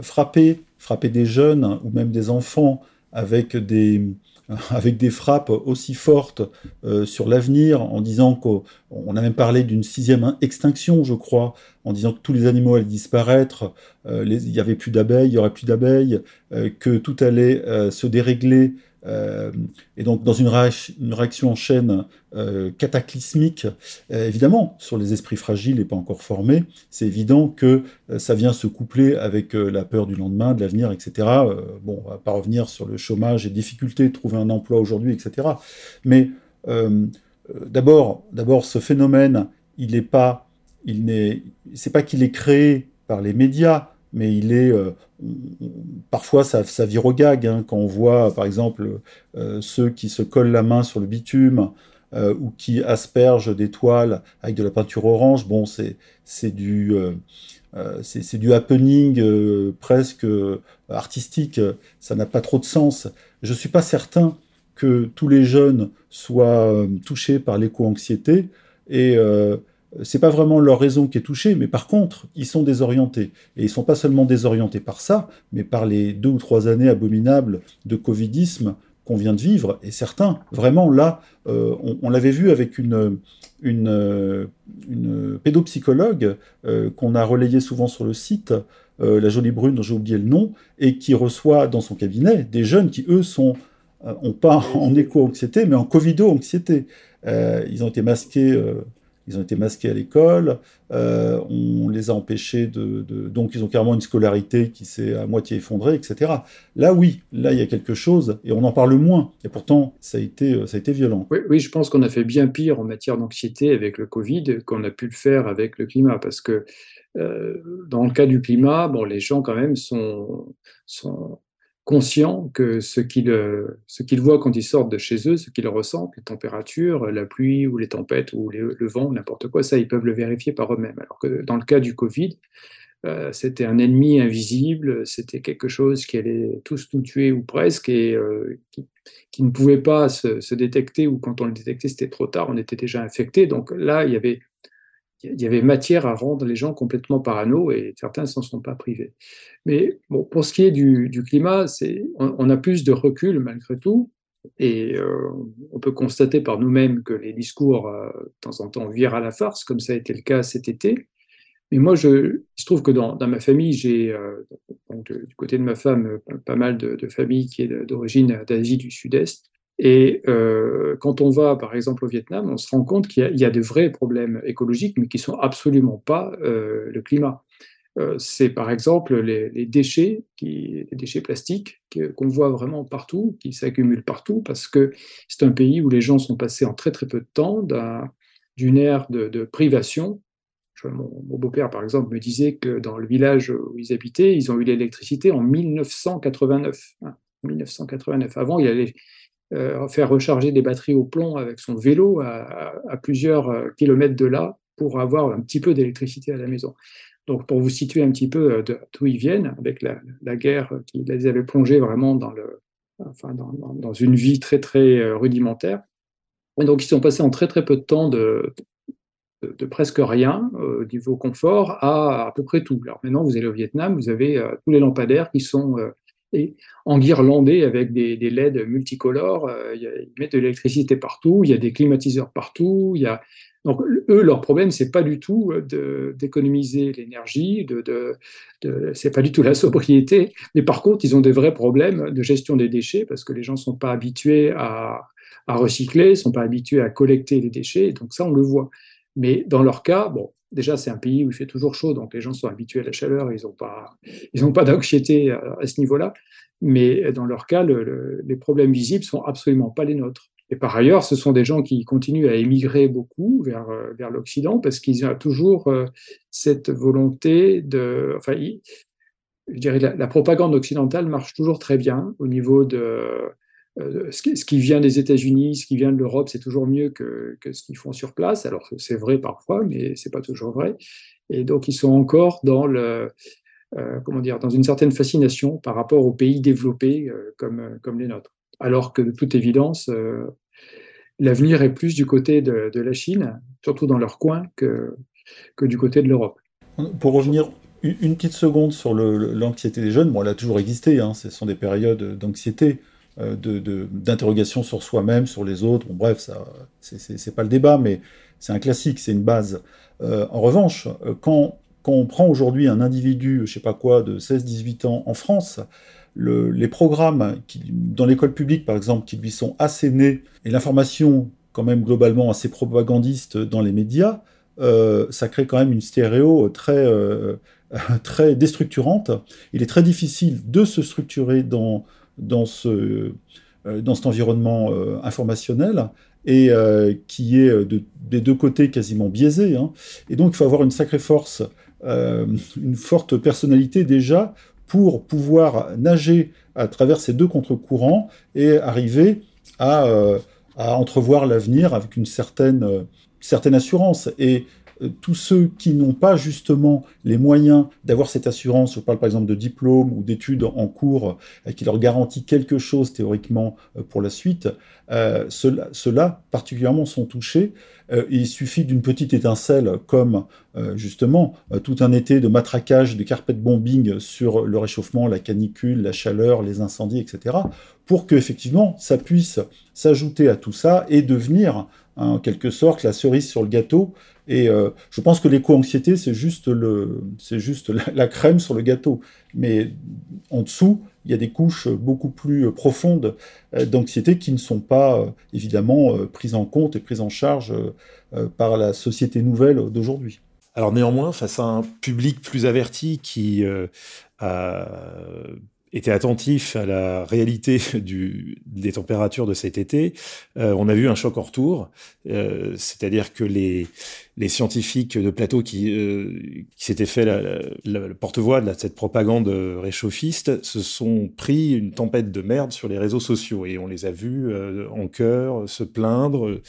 frapper, frapper des jeunes ou même des enfants avec des, avec des frappes aussi fortes euh, sur l'avenir, en disant qu'on a même parlé d'une sixième extinction, je crois, en disant que tous les animaux allaient disparaître, euh, il n'y avait plus d'abeilles, il y aurait plus d'abeilles, euh, que tout allait se dérégler euh, et donc, dans une, réaction en chaîne euh, cataclysmique, euh, évidemment, sur les esprits fragiles et pas encore formés, c'est évident que ça vient se coupler avec la peur du lendemain, de l'avenir, etc. bon, on va pas revenir sur le chômage et difficulté de trouver un emploi aujourd'hui, etc. Mais d'abord, d'abord, ce phénomène, il n'est pas, il n'est, c'est pas qu'il est créé par les médias, mais il est euh, parfois ça, ça vire au gag hein, quand on voit par exemple euh, ceux qui se collent la main sur le bitume euh, ou qui aspergent des toiles avec de la peinture orange. Bon, c'est c'est du c'est du happening presque artistique, ça n'a pas trop de sens. Je suis pas certain que tous les jeunes soient touchés par l'éco-anxiété et c'est pas vraiment leur raison qui est touchée, mais par contre, ils sont désorientés. Et ils sont pas seulement désorientés par ça, mais par les deux ou trois années abominables de covidisme qu'on vient de vivre. Et certains, vraiment, là, euh, on, l'avait vu avec une, une, pédopsychologue euh, qu'on a relayée souvent sur le site, euh, la jolie brune, dont j'ai oublié le nom, et qui reçoit dans son cabinet des jeunes qui, eux, sont ont pas en éco-anxiété, mais en covido-anxiété. ils ont été masqués ils ont été masqués à l'école, euh, on les a empêchés de, Donc ils ont carrément une scolarité qui s'est à moitié effondrée, etc. Là, oui, là, il y a quelque chose, et on en parle moins. Et pourtant, ça a été, euh, ça a été violent. Oui, oui je pense qu'on a fait bien pire en matière d'anxiété avec le Covid qu'on a pu le faire avec le climat, parce que euh, dans le cas du climat, bon, les gens quand même sont, sont conscients que ce qu'ils euh, ce qu'ils voient quand ils sortent de chez eux, ce qu'ils ressentent, les températures, la pluie ou les tempêtes ou le vent, n'importe quoi, ça, ils peuvent le vérifier par eux-mêmes. Alors que dans le cas du Covid, euh, c'était un ennemi invisible, c'était quelque chose qui allait tous nous tuer ou presque et euh, qui, qui, ne pouvait pas se, se, détecter ou quand on le détectait, c'était trop tard, on était déjà infecté. Donc là, il y avait il y avait matière à rendre les gens complètement parano et certains ne s'en sont pas privés. Mais bon, pour ce qui est du, climat, on, on, a plus de recul malgré tout. Et euh, on peut constater par nous-mêmes que les discours, euh, de temps en temps, virent à la farce, comme ça a été le cas cet été. Mais moi, je, il se trouve que dans, ma famille, j'ai, euh, du côté de ma femme, pas mal de, de familles qui est d'origine d'Asie du Sud-Est. Et euh, quand on va, par exemple, au Vietnam, on se rend compte qu'il y, a de vrais problèmes écologiques, mais qui ne sont absolument pas euh, le climat. Euh, c'est par exemple les, déchets, les déchets plastiques qu'on voit vraiment partout, qui s'accumulent partout, parce que c'est un pays où les gens sont passés en très très peu de temps d'une ère de, privation. mon, beau-père, par exemple, me disait que dans le village où ils habitaient, ils ont eu l'électricité en 1989. 1989. Hein, Avant, il allait euh, faire recharger des batteries au plomb avec son vélo à, plusieurs euh, kilomètres de là pour avoir un petit peu d'électricité à la maison. Donc, pour vous situer un petit peu euh, d'où ils viennent, avec la, guerre qui les avait plongés vraiment dans, le, enfin, dans, une vie très, très rudimentaire. Donc, ils sont passés en très, très peu de temps de, de, presque rien au niveau confort à à peu près tout. Alors maintenant, vous allez au Vietnam, vous avez tous les lampadaires qui sont et enguirlandés avec des, LED multicolores. Euh, ils mettent de l'électricité partout, il y a des climatiseurs partout. Donc, eux, leur problème, c'est pas du tout euh, d'économiser l'énergie, de, de, c'est pas du tout la sobriété, mais par contre, ils ont des vrais problèmes de gestion des déchets parce que les gens sont pas habitués à, à recycler, sont pas habitués à collecter les déchets, donc ça, on le voit. Mais dans leur cas, bon, déjà, c'est un pays où il fait toujours chaud, donc les gens sont habitués à la chaleur, ils n'ont pas, pas d'anxiété à, ce niveau-là. Mais dans leur cas, les problèmes visibles sont absolument pas les nôtres. Et par ailleurs, ce sont des gens qui continuent à émigrer beaucoup vers, vers l'Occident parce qu'ils ont toujours euh, cette volonté de. Enfin, je dirais, la, la, propagande occidentale marche toujours très bien au niveau de, euh, ce, qui, vient des États-Unis, ce qui vient de l'Europe, c'est toujours mieux que, ce qu'ils font sur place. Alors c'est vrai parfois, mais c'est pas toujours vrai. Et donc ils sont encore dans euh, une certaine fascination par rapport aux pays développés euh, comme, les nôtres. Alors que de toute évidence, l'avenir est plus du côté de, la Chine, surtout dans leur coin, que, que du côté de l'Europe. Pour revenir une petite seconde sur l'anxiété des jeunes, bon, elle a toujours existé, hein, ce sont des périodes d'anxiété. Euh, d'interrogation sur soi-même, sur les autres. Bref, ça, c'est pas le débat, mais c'est un classique, c'est une base. Euh, en revanche, euh, quand, on prend aujourd'hui un individu, je sais pas quoi, de 16-18 ans en France, le, les programmes dans l'école publique, par exemple, qui lui sont assénés, et l'information quand même globalement assez propagandiste dans les médias, ça crée quand même une stéréo très, très déstructurante. Il est très difficile de se structurer dans, dans, ce, euh, dans cet environnement euh, informationnel et euh, qui est des deux côtés quasiment biaisé. Hein. Et donc il faut avoir une sacrée force, une forte personnalité déjà pour pouvoir nager à travers ces deux contre-courants et arriver à, à entrevoir l'avenir avec une certaine, certaine assurance. Et tous ceux qui n'ont pas justement les moyens d'avoir cette assurance, je parle par exemple de diplôme ou d'études en cours euh, qui leur garantit quelque chose théoriquement euh, pour la suite, ceux-là particulièrement sont touchés. il suffit d'une petite étincelle comme justement tout un été de matraquage, de carpet bombing sur le réchauffement, la canicule, la chaleur, les incendies, etc., pour que effectivement ça puisse s'ajouter à tout ça et devenir en quelque sorte la cerise sur le gâteau. Et euh, je pense que l'éco-anxiété, c'est juste, le, c'est juste la, crème sur le gâteau. Mais en dessous, il y a des couches beaucoup plus profondes euh, d'anxiété qui ne sont pas euh, évidemment prises en compte et prises en charge par la société nouvelle d'aujourd'hui. Alors néanmoins, face à un public plus averti qui a était attentif à la réalité du, des températures de cet été, euh, on a vu un choc en retour. Euh, C'est-à-dire que les, les scientifiques de plateau qui, euh, qui s'étaient fait le porte-voix de cette propagande réchauffiste se sont pris une tempête de merde sur les réseaux sociaux et on les a vus euh, en chœur se plaindre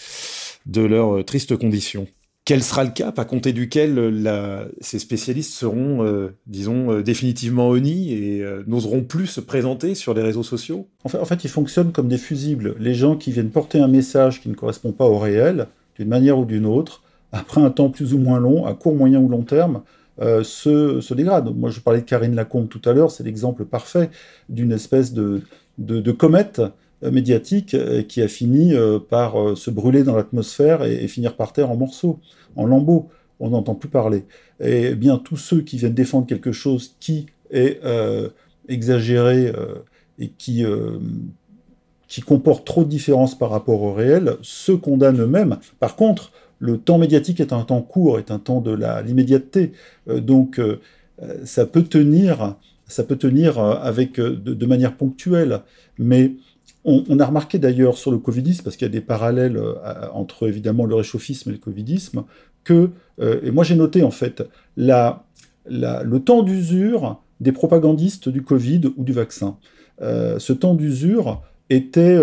de leurs tristes conditions. Quel sera le cap à compter duquel euh, ces spécialistes seront, euh, disons, euh, définitivement honnis et n'oseront plus se présenter sur les réseaux sociaux? En fait, ils fonctionnent comme des fusibles. Les gens qui viennent porter un message qui ne correspond pas au réel, d'une manière ou d'une autre, après un temps plus ou moins long, à court, moyen ou long terme, se, dégradent. Moi, je parlais de Karine Lacombe tout à l'heure, c'est l'exemple parfait d'une espèce de, comète médiatique euh, qui a fini euh, par se brûler dans l'atmosphère et, finir par terre en morceaux, en lambeaux. On n'entend plus parler. Et bien tous ceux qui viennent défendre quelque chose qui est exagéré et qui, qui comporte trop de différences par rapport au réel se condamnent eux-mêmes. Par contre, le temps médiatique est un temps court, est un temps de l'immédiateté. donc ça peut tenir, ça peut tenir avec de, de manière ponctuelle, mais on, a remarqué d'ailleurs sur le Covidisme, parce qu'il y a des parallèles euh, entre évidemment le réchauffisme et le Covidisme, que, euh, et moi j'ai noté en fait, le temps d'usure des propagandistes du Covid ou du vaccin. Euh, ce temps d'usure était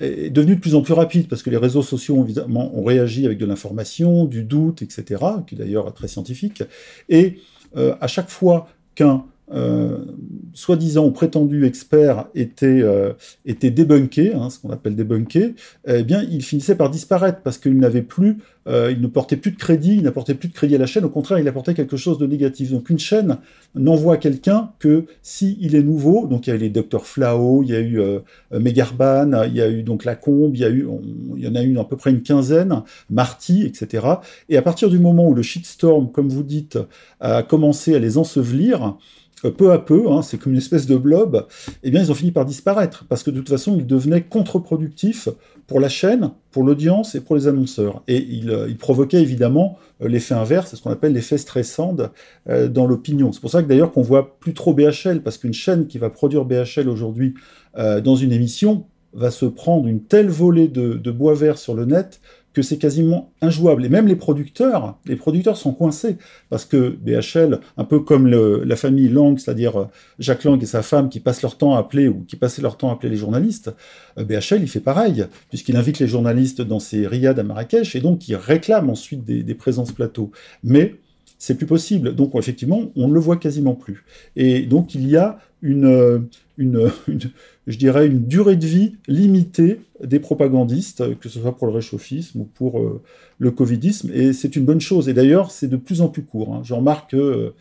est devenu de plus en plus rapide parce que les réseaux sociaux évidemment ont réagi avec de l'information, du doute, etc., qui est d'ailleurs très scientifique. Et à chaque fois qu'un euh, soi-disant ou prétendu expert était, euh, hein, ce qu'on appelle débunké, eh bien, il finissait par disparaître parce qu'il n'avait plus, euh, il ne portait plus de crédit, il n'apportait plus de crédit à la chaîne, au contraire, il apportait quelque chose de négatif. Donc, une chaîne n'envoie quelqu'un que s'il est nouveau. Donc, il y a eu les Dr Flao, il y a eu Megarban, il y a eu donc Lacombe, il y a eu, il y en a eu à peu près une quinzaine, Marty, etc. Et à partir du moment où le shitstorm, comme vous dites, a commencé à les ensevelir, euh, peu à peu, hein, c'est comme une espèce de blob, eh ils ont fini par disparaître, parce que de toute façon, ils devenaient contre-productifs pour la chaîne, pour l'audience et pour les annonceurs. Et ils, euh, provoquaient évidemment euh, l'effet inverse, ce qu'on appelle l'effet stressant dans l'opinion. C'est pour ça que d'ailleurs qu'on voit plus trop BHL, parce qu'une chaîne qui va produire BHL aujourd'hui dans une émission va se prendre une telle volée de bois vert sur le net que c'est quasiment injouable. Et même les producteurs, les producteurs sont coincés parce que BHL, un peu comme la famille Lang, c'est-à-dire euh, Jacques Lang et sa femme qui passent leur temps à appeler ou qui passaient leur temps à appeler les journalistes, euh, BHL il fait pareil puisqu'il invite les journalistes dans ses riades à Marrakech et donc il réclame ensuite des, des présences plateau. Mais c'est plus possible. Donc effectivement, on ne le voit quasiment plus. Et donc il y a une, une, je dirais, une durée de vie limitée des propagandistes, que ce soit pour le réchauffisme ou pour euh, le covidisme, et c'est une bonne chose. Et d'ailleurs, c'est de plus en plus court. Hein. Je remarque que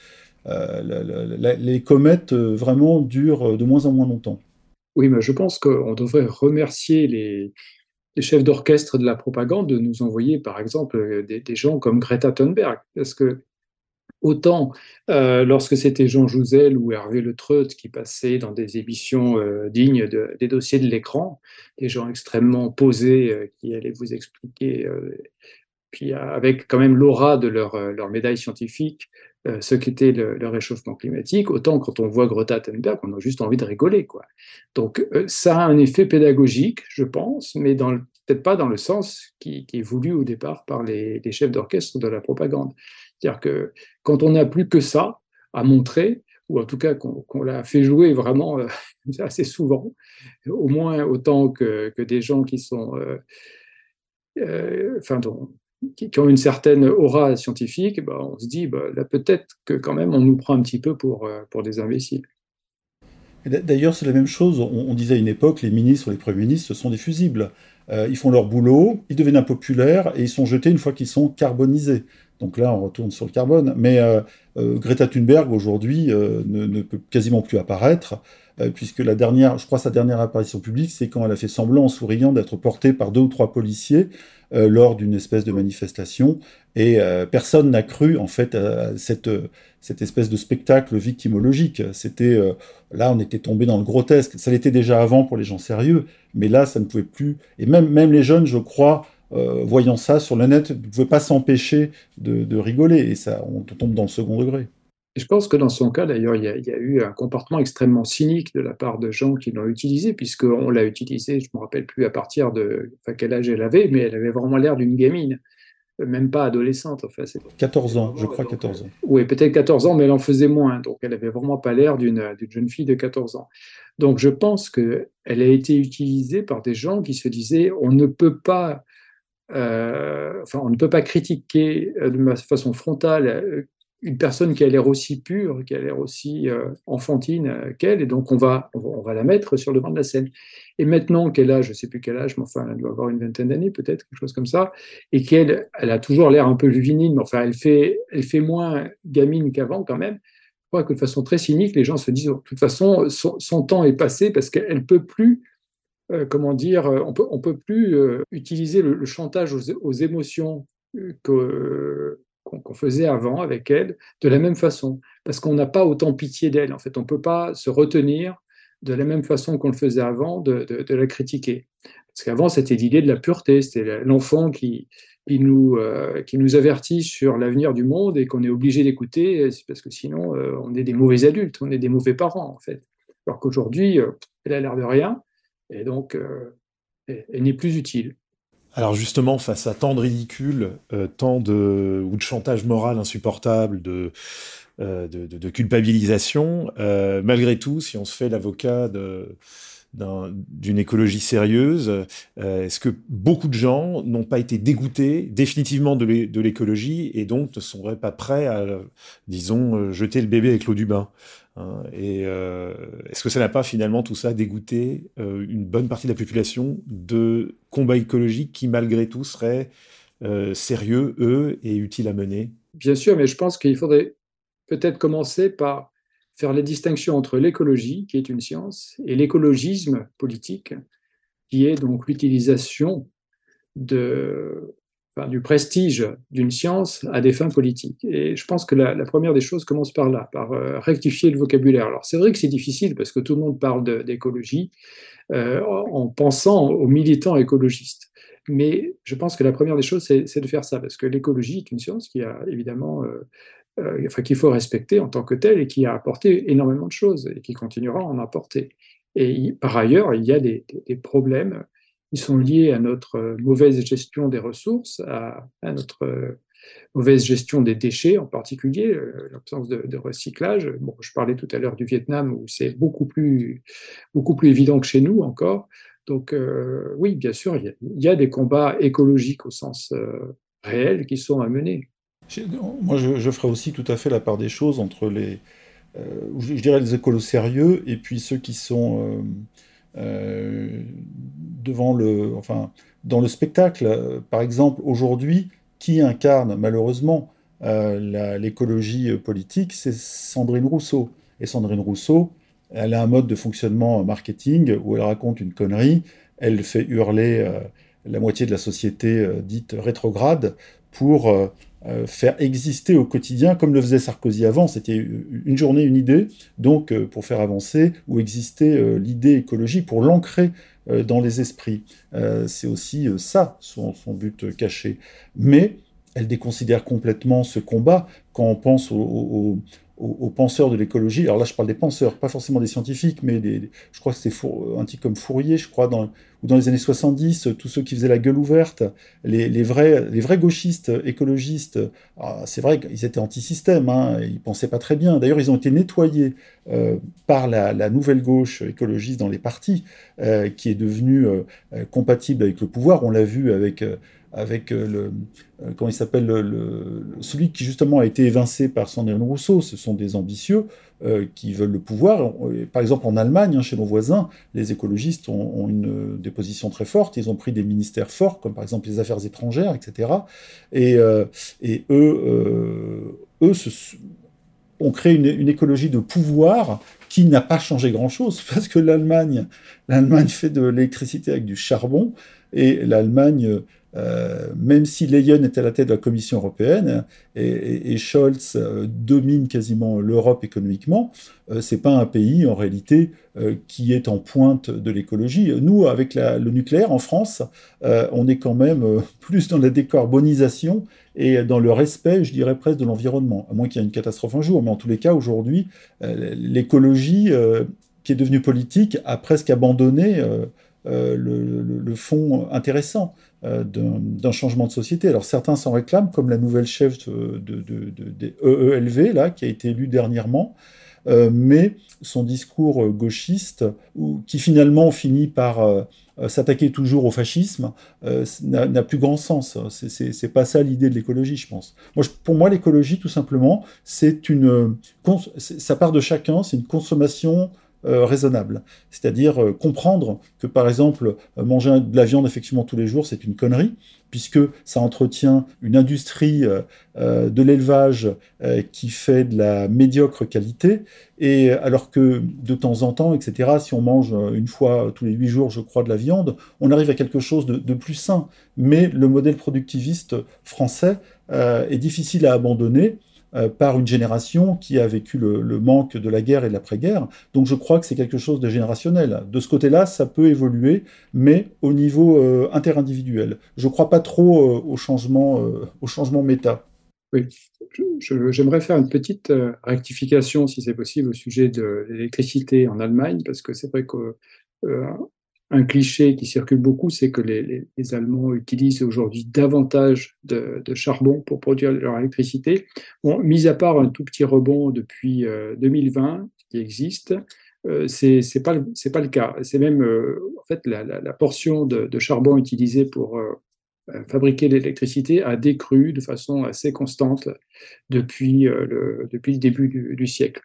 euh, les comètes euh, vraiment durent de moins en moins longtemps. Oui, mais je pense qu'on devrait remercier les, les chefs d'orchestre de la propagande de nous envoyer, par exemple, des, des gens comme Greta Thunberg, parce que Autant euh, lorsque c'était Jean Jouzel ou Hervé Le Treut qui passaient dans des émissions euh, dignes des dossiers de l'écran, des gens extrêmement posés euh, qui allaient vous expliquer, puis avec quand même l'aura de leur, médaille scientifique, ce qu'était le, le, réchauffement climatique, autant quand on voit Greta Thunberg, on a juste envie de rigoler. Quoi. Donc ça a un effet pédagogique, je pense, mais peut-être pas dans le sens qui, est voulu au départ par les chefs d'orchestre de la propagande. C'est-à-dire que quand on n'a plus que ça à montrer, ou en tout cas qu'on l'a fait jouer vraiment euh, assez souvent, au moins autant que, des gens qui sont, euh, euh, qui, ont une certaine aura scientifique, bah, on se dit, bah, là peut-être que quand même on nous prend un petit peu pour, pour des imbéciles. D'ailleurs, c'est la même chose. On, disait à une époque, les ministres, les premiers ministres, sont des fusibles. ils font leur boulot, ils deviennent impopulaires et ils sont jetés une fois qu'ils sont carbonisés. Donc là, on retourne sur le carbone. Mais euh, euh, Greta Thunberg, aujourd'hui, euh, ne, peut quasiment plus apparaître, puisque la dernière, je crois sa dernière apparition publique, c'est quand elle a fait semblant, en souriant, d'être portée par deux ou trois policiers lors d'une espèce de manifestation. Et personne n'a cru, en fait, à cette, cette espèce de spectacle victimologique. C'était, là, on était tombé dans le grotesque. Ça l'était déjà avant pour les gens sérieux, mais là, ça ne pouvait plus. Et même, même les jeunes, je crois, euh, voyant ça sur le net, ne pouvait pas s'empêcher de, rigoler, et ça, on tombe dans le second degré. je pense que dans son cas, d'ailleurs, il, y, a eu un comportement extrêmement cynique de la part de gens qui l'ont utilisé, puisqu'on l'a utilisé, je ne me rappelle plus à partir de quel âge elle avait, mais elle avait vraiment l'air d'une gamine, même pas adolescente. Enfin, 14 ans, je crois 14 ans. Oui, peut-être 14 ans, mais elle en faisait moins, donc elle avait vraiment pas l'air d'une jeune fille de 14 ans. Donc je pense qu'elle a été utilisée par des gens qui se disaient on ne peut pas euh, enfin, on ne peut pas critiquer euh, de façon frontale euh, une personne qui a l'air aussi pure, qui a l'air aussi enfantine qu'elle, et donc on va, on va, la mettre sur le banc de la scène. Et maintenant qu'elle a, je ne sais plus quel âge, mais enfin, elle doit avoir une vingtaine d'années peut-être, quelque chose comme ça, et qu'elle elle a toujours l'air un peu juvénile, mais enfin, elle fait, elle fait moins gamine qu'avant quand même. Je crois que de façon très cynique, les gens se disent, de toute façon, son, son temps est passé parce qu'elle ne peut plus euh, comment dire, euh, on peut, on peut plus euh, utiliser le, chantage aux, émotions qu'on faisait avant avec elle de la même façon, parce qu'on n'a pas autant pitié d'elle. En fait, on ne peut pas se retenir de la même façon qu'on le faisait avant de, la critiquer. Parce qu'avant, c'était l'idée de la pureté, c'était l'enfant qui, qui, nous, qui nous avertit sur l'avenir du monde et qu'on est obligé d'écouter, parce que sinon, on est des mauvais adultes, on est des mauvais parents, en fait. Alors qu'aujourd'hui, elle a l'air de rien, et donc euh, elle n'est plus utile. Alors justement, face à tant de ridicule, euh, tant de ou de chantage moral insupportable, de euh, de, culpabilisation, malgré tout, si on se fait l'avocat d'une écologie sérieuse, est-ce que beaucoup de gens n'ont pas été dégoûtés définitivement de l'écologie et donc ne seraient pas prêts à, disons, jeter le bébé avec l'eau du bain Hein, et euh, est-ce que ça n'a pas finalement tout ça dégoûté euh, une bonne partie de la population de combats écologiques qui malgré tout seraient euh, sérieux, eux, et utiles à mener? Bien sûr, mais je pense qu'il faudrait peut-être commencer par faire la distinction entre l'écologie, qui est une science, et l'écologisme politique, qui est donc l'utilisation du prestige d'une science à des fins politiques. Et je pense que la, première des choses commence par là, par euh, rectifier le vocabulaire. Alors c'est vrai que c'est difficile parce que tout le monde parle d'écologie euh, en pensant aux militants écologistes. Mais je pense que la première des choses, c'est de faire ça, parce que l'écologie est une science qui a évidemment, euh, enfin qu'il faut respecter en tant que telle et qui a apporté énormément de choses et qui continuera à en apporter. Et par ailleurs, il y a des, problèmes ils sont liés à notre euh, mauvaise gestion des ressources, à, notre euh, mauvaise gestion des déchets en particulier, euh, l'absence de, recyclage. Bon, je parlais tout à l'heure du Vietnam où c'est beaucoup plus, beaucoup plus évident que chez nous encore. Donc oui, bien sûr, il y, a, des combats écologiques au sens réel qui sont à mener. Moi, je, je, ferai aussi tout à fait la part des choses entre les, je, dirais les écolos sérieux et puis ceux qui sont euh, devant le, enfin, dans le spectacle. Par exemple, aujourd'hui, qui incarne malheureusement euh, l'écologie politique, c'est Sandrine Rousseau. Et Sandrine Rousseau, elle a un mode de fonctionnement marketing où elle raconte une connerie, elle fait hurler euh, la moitié de la société dite rétrograde pour euh, faire exister au quotidien, comme le faisait Sarkozy avant, c'était une journée, une idée, donc euh, pour faire avancer ou exister euh, l'idée écologie, pour l'ancrer dans les esprits. C'est aussi ça son, but caché. Mais elle déconsidère complètement ce combat quand on pense au, penseurs de l'écologie. Alors là, je parle des penseurs, pas forcément des scientifiques, mais des, je crois que c'était un type comme Fourier, je crois, dans, ou dans les années 70, tous ceux qui faisaient la gueule ouverte, les, vrais, gauchistes écologistes, ah, c'est vrai qu'ils étaient anti-système, hein, ils pensaient pas très bien. D'ailleurs, ils ont été nettoyés euh, par la, nouvelle gauche écologiste dans les partis, euh, qui est devenue euh, compatible avec le pouvoir. On l'a vu avec avec le, comment il s'appelle, le, celui qui justement a été évincé par Sandrine Rousseau. Ce sont des ambitieux qui veulent le pouvoir. Par exemple, en Allemagne, hein, chez nos voisins, les écologistes ont, des positions très fortes. Ils ont pris des ministères forts, comme par exemple les affaires étrangères, etc. Et, eux, eux se, ont créé une, une écologie de pouvoir qui n'a pas changé grand-chose, parce que l'Allemagne, l'Allemagne fait de l'électricité avec du charbon, et l'Allemagne, euh, même si Leyen est à la tête de la Commission européenne et, Scholz euh, domine quasiment l'Europe économiquement, euh, c'est pas un pays en réalité qui est en pointe de l'écologie. Nous, avec le nucléaire en France, on est quand même plus dans la décarbonisation et dans le respect, je dirais presque, de l'environnement, à moins qu'il y ait une catastrophe un jour. Mais en tous les cas, aujourd'hui, l'écologie qui est devenue politique a presque abandonné euh, le, fond intéressant euh, d'un changement de société. Alors certains s'en réclament, comme la nouvelle chef de, des EELV, là, qui a été élue dernièrement, euh, mais son discours gauchiste, qui finalement finit par s'attaquer toujours au fascisme, n'a plus grand sens. C'est pas ça l'idée de l'écologie, je pense. Pour moi, l'écologie, tout simplement, c'est une, ça part de chacun, c'est une consommation euh, raisonnable. C'est-à-dire euh, comprendre que, par exemple, euh, manger de la viande effectivement tous les jours, c'est une connerie, puisque ça entretient une industrie de l'élevage qui fait de la médiocre qualité, et alors que de temps en temps, etc., si on mange une fois tous les huit jours, je crois, de la viande, on arrive à quelque chose de, de plus sain. Mais le modèle productiviste français est difficile à abandonner euh, par une génération qui a vécu le, manque de la guerre et de l'après-guerre. Donc je crois que c'est quelque chose de générationnel. De ce côté-là, ça peut évoluer, mais au niveau euh, interindividuel. Je ne crois pas trop euh, au, changement, au changement méta. Oui, j'aimerais faire une petite rectification, si c'est possible, au sujet de l'électricité en Allemagne, parce que c'est vrai que un cliché qui circule beaucoup, c'est que les, Allemands utilisent aujourd'hui davantage de, charbon pour produire leur électricité. Bon, mis à part un tout petit rebond depuis 2020 euh, qui existe, euh, c'est pas c'est pas le cas. C'est même euh, en fait la, portion de, charbon utilisée pour fabriquer l'électricité a décru de façon assez constante depuis le début du siècle.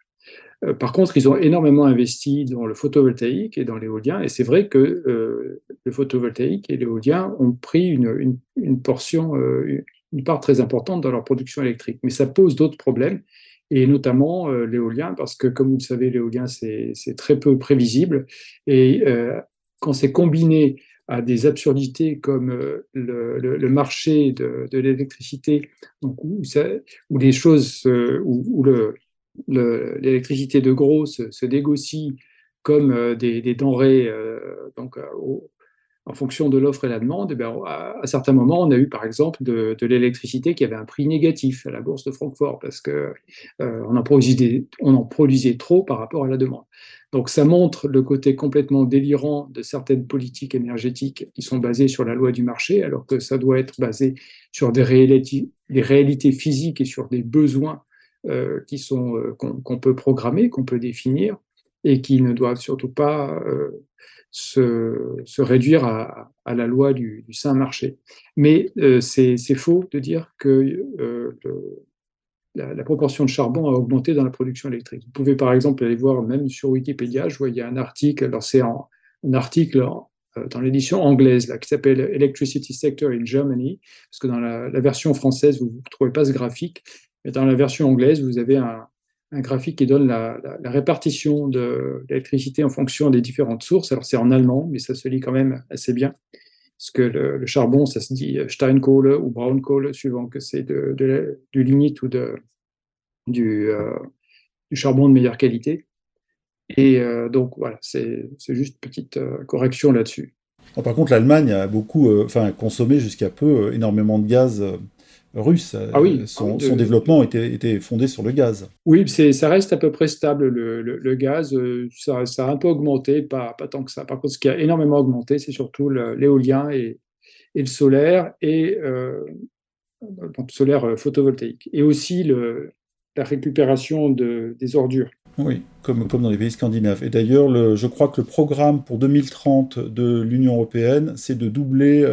Euh, par contre, ils ont énormément investi dans le photovoltaïque et dans l'éolien, et c'est vrai que euh, le photovoltaïque et l'éolien ont pris une, portion, euh, une part très importante dans leur production électrique. Mais ça pose d'autres problèmes, et notamment l'éolien, parce que comme vous le savez, l'éolien, c'est très peu prévisible, et quand c'est combiné à des absurdités comme le, marché de, l'électricité, où, où, les choses, où le, l'électricité de gros se, négocie comme euh, des, denrées euh, donc, euh, en fonction de l'offre et la demande, et eh bien, à, certains moments, on a eu par exemple de, l'électricité qui avait un prix négatif à la bourse de Francfort parce qu'on on, en produisait, en produisait trop par rapport à la demande. Donc ça montre le côté complètement délirant de certaines politiques énergétiques qui sont basées sur la loi du marché, alors que ça doit être basé sur des réalités, physiques et sur des besoins qui sont euh, qu'on peut programmer, qu'on peut définir, et qui ne doivent surtout pas euh, se, se, réduire à, à, la loi du, du saint marché. Mais c'est faux de dire que la, la, proportion de charbon a augmenté dans la production électrique. Vous pouvez par exemple aller voir même sur Wikipédia, je vois il y a un article, alors c'est un article dans l'édition anglaise là, qui s'appelle Electricity Sector in Germany, parce que dans la, la version française, vous ne trouvez pas ce graphique, dans la version anglaise, vous avez un, graphique qui donne la, répartition de l'électricité en fonction des différentes sources. Alors c'est en allemand, mais ça se lit quand même assez bien. Parce que le, charbon, ça se dit Steinkohle ou Braunkohle, suivant que c'est de, du lignite ou de, du, euh, du, charbon de meilleure qualité. Et euh, donc voilà, c'est juste petite euh, correction là-dessus. Par contre, l'Allemagne a beaucoup, enfin, consommé jusqu'à peu énormément de gaz russe. Ah oui, son, ah développement était, était, fondé sur le gaz. Oui, ça reste à peu près stable, le, le, gaz. Euh, ça, ça, a un peu augmenté, pas, pas, tant que ça. Par contre, ce qui a énormément augmenté, c'est surtout l'éolien et, et, le solaire, et euh, donc solaire euh, photovoltaïque. Et aussi le, la récupération de, des ordures. Oui, comme, comme dans les pays scandinaves. Et d'ailleurs, je crois que le programme pour 2030 de l'Union européenne, c'est de doubler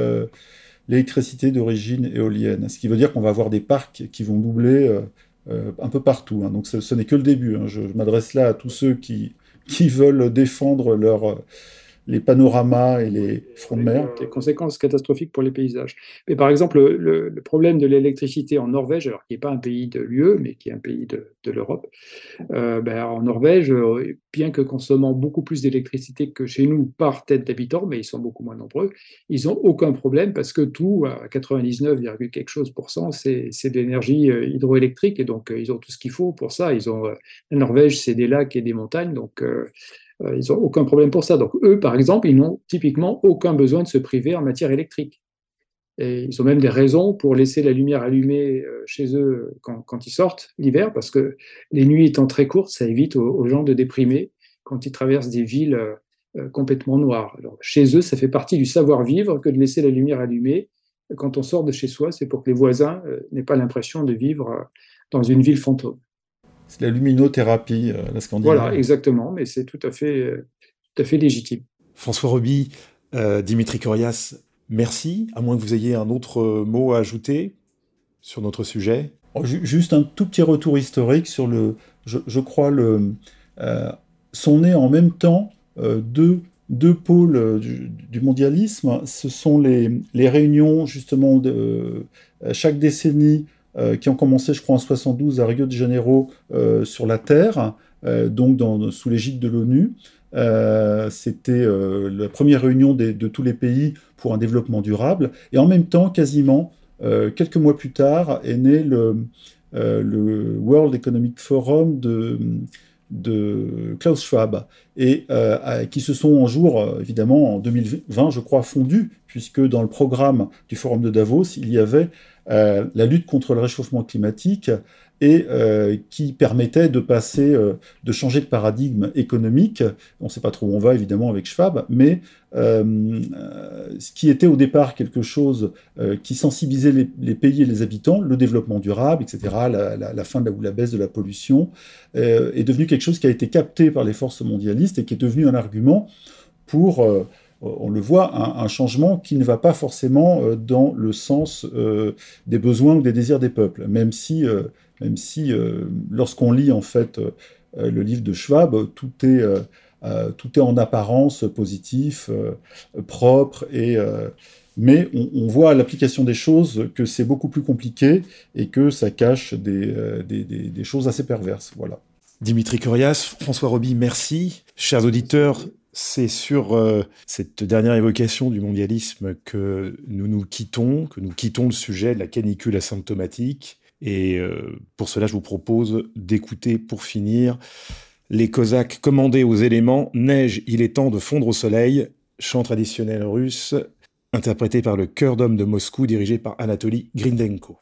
l'électricité d'origine éolienne. Ce qui veut dire qu'on va avoir des parcs qui vont doubler un peu partout. Hein. Donc ce, n'est que le début. Hein. Je, m'adresse là à tous ceux qui veulent défendre leur les panoramas et les fronts de mer. Des conséquences catastrophiques pour les paysages. Mais par exemple, le, problème de l'électricité en Norvège, alors qui n'est pas un pays de l'UE, mais qui est un pays de, l'Europe, euh, ben, en Norvège, euh, bien que consommant beaucoup plus d'électricité que chez nous par tête d'habitant, mais ils sont beaucoup moins nombreux, ils n'ont aucun problème parce que tout, à 99, quelque chose pour cent, c'est de l'énergie euh, hydroélectrique et donc ils ont tout ce qu'il faut pour ça. Ils ont, la Norvège, c'est des lacs et des montagnes, donc euh, ils n'ont aucun problème pour ça. Donc eux, par exemple, ils n'ont typiquement aucun besoin de se priver en matière électrique. Et ils ont même des raisons pour laisser la lumière allumée euh, chez eux quand, ils sortent l'hiver, parce que les nuits étant très courtes, ça évite aux, gens de déprimer quand ils traversent des villes euh, complètement noires. Chez eux, ça fait partie du savoir-vivre que de laisser la lumière allumée. Quand on sort de chez soi, c'est pour que les voisins n'aient pas l'impression de vivre dans une ville fantôme. C'est la luminothérapie, euh, la Scandinavie. Voilà, exactement, mais c'est tout à fait, euh, tout à fait légitime. François Roby, euh, Dimitri Corias, merci. À moins que vous ayez un autre mot à ajouter sur notre sujet. Oh, juste un tout petit retour historique sur le. Je, crois le. sont nés en même temps deux, deux pôles du, mondialisme. Ce sont les, les réunions justement de chaque décennie euh, qui ont commencé, je crois, en 72 à Rio de Janeiro euh, sur la Terre, euh, donc sous l'égide de l'ONU. C'était la première réunion de tous les pays pour un développement durable. Et en même temps, quasiment quelques mois plus tard, est né le, World Economic Forum de, de Klaus Schwab, et qui se sont un jour, évidemment, en 2020, je crois, fondus, puisque dans le programme du Forum de Davos, il y avait euh, la lutte contre le réchauffement climatique et euh, qui permettait de passer, euh, de changer de paradigme économique. On ne sait pas trop où on va évidemment avec Schwab, mais ce qui était au départ quelque chose qui sensibilisait les, pays et les habitants, le développement durable, etc., la, fin de ou la baisse de la pollution, est devenu quelque chose qui a été capté par les forces mondialistes et qui est devenu un argument pour on le voit, un, changement qui ne va pas forcément euh, dans le sens euh, des besoins ou des désirs des peuples, même si, euh, si lorsqu'on lit en fait le livre de Schwab, tout est, tout est en apparence positif, propre, et, mais on, voit à l'application des choses que c'est beaucoup plus compliqué et que ça cache des, des choses assez perverses. Voilà. Dimitri Corias, François Roby, merci. Chers auditeurs, c'est sur euh, cette dernière évocation du mondialisme que nous nous quittons, que nous quittons le sujet de la canicule asymptomatique. Et euh, pour cela, je vous propose d'écouter pour finir les Cosaques commandés aux éléments Neige, il est temps de fondre au soleil, chant traditionnel russe, interprété par le chœur d'hommes de Moscou dirigé par Anatoly Grindenko.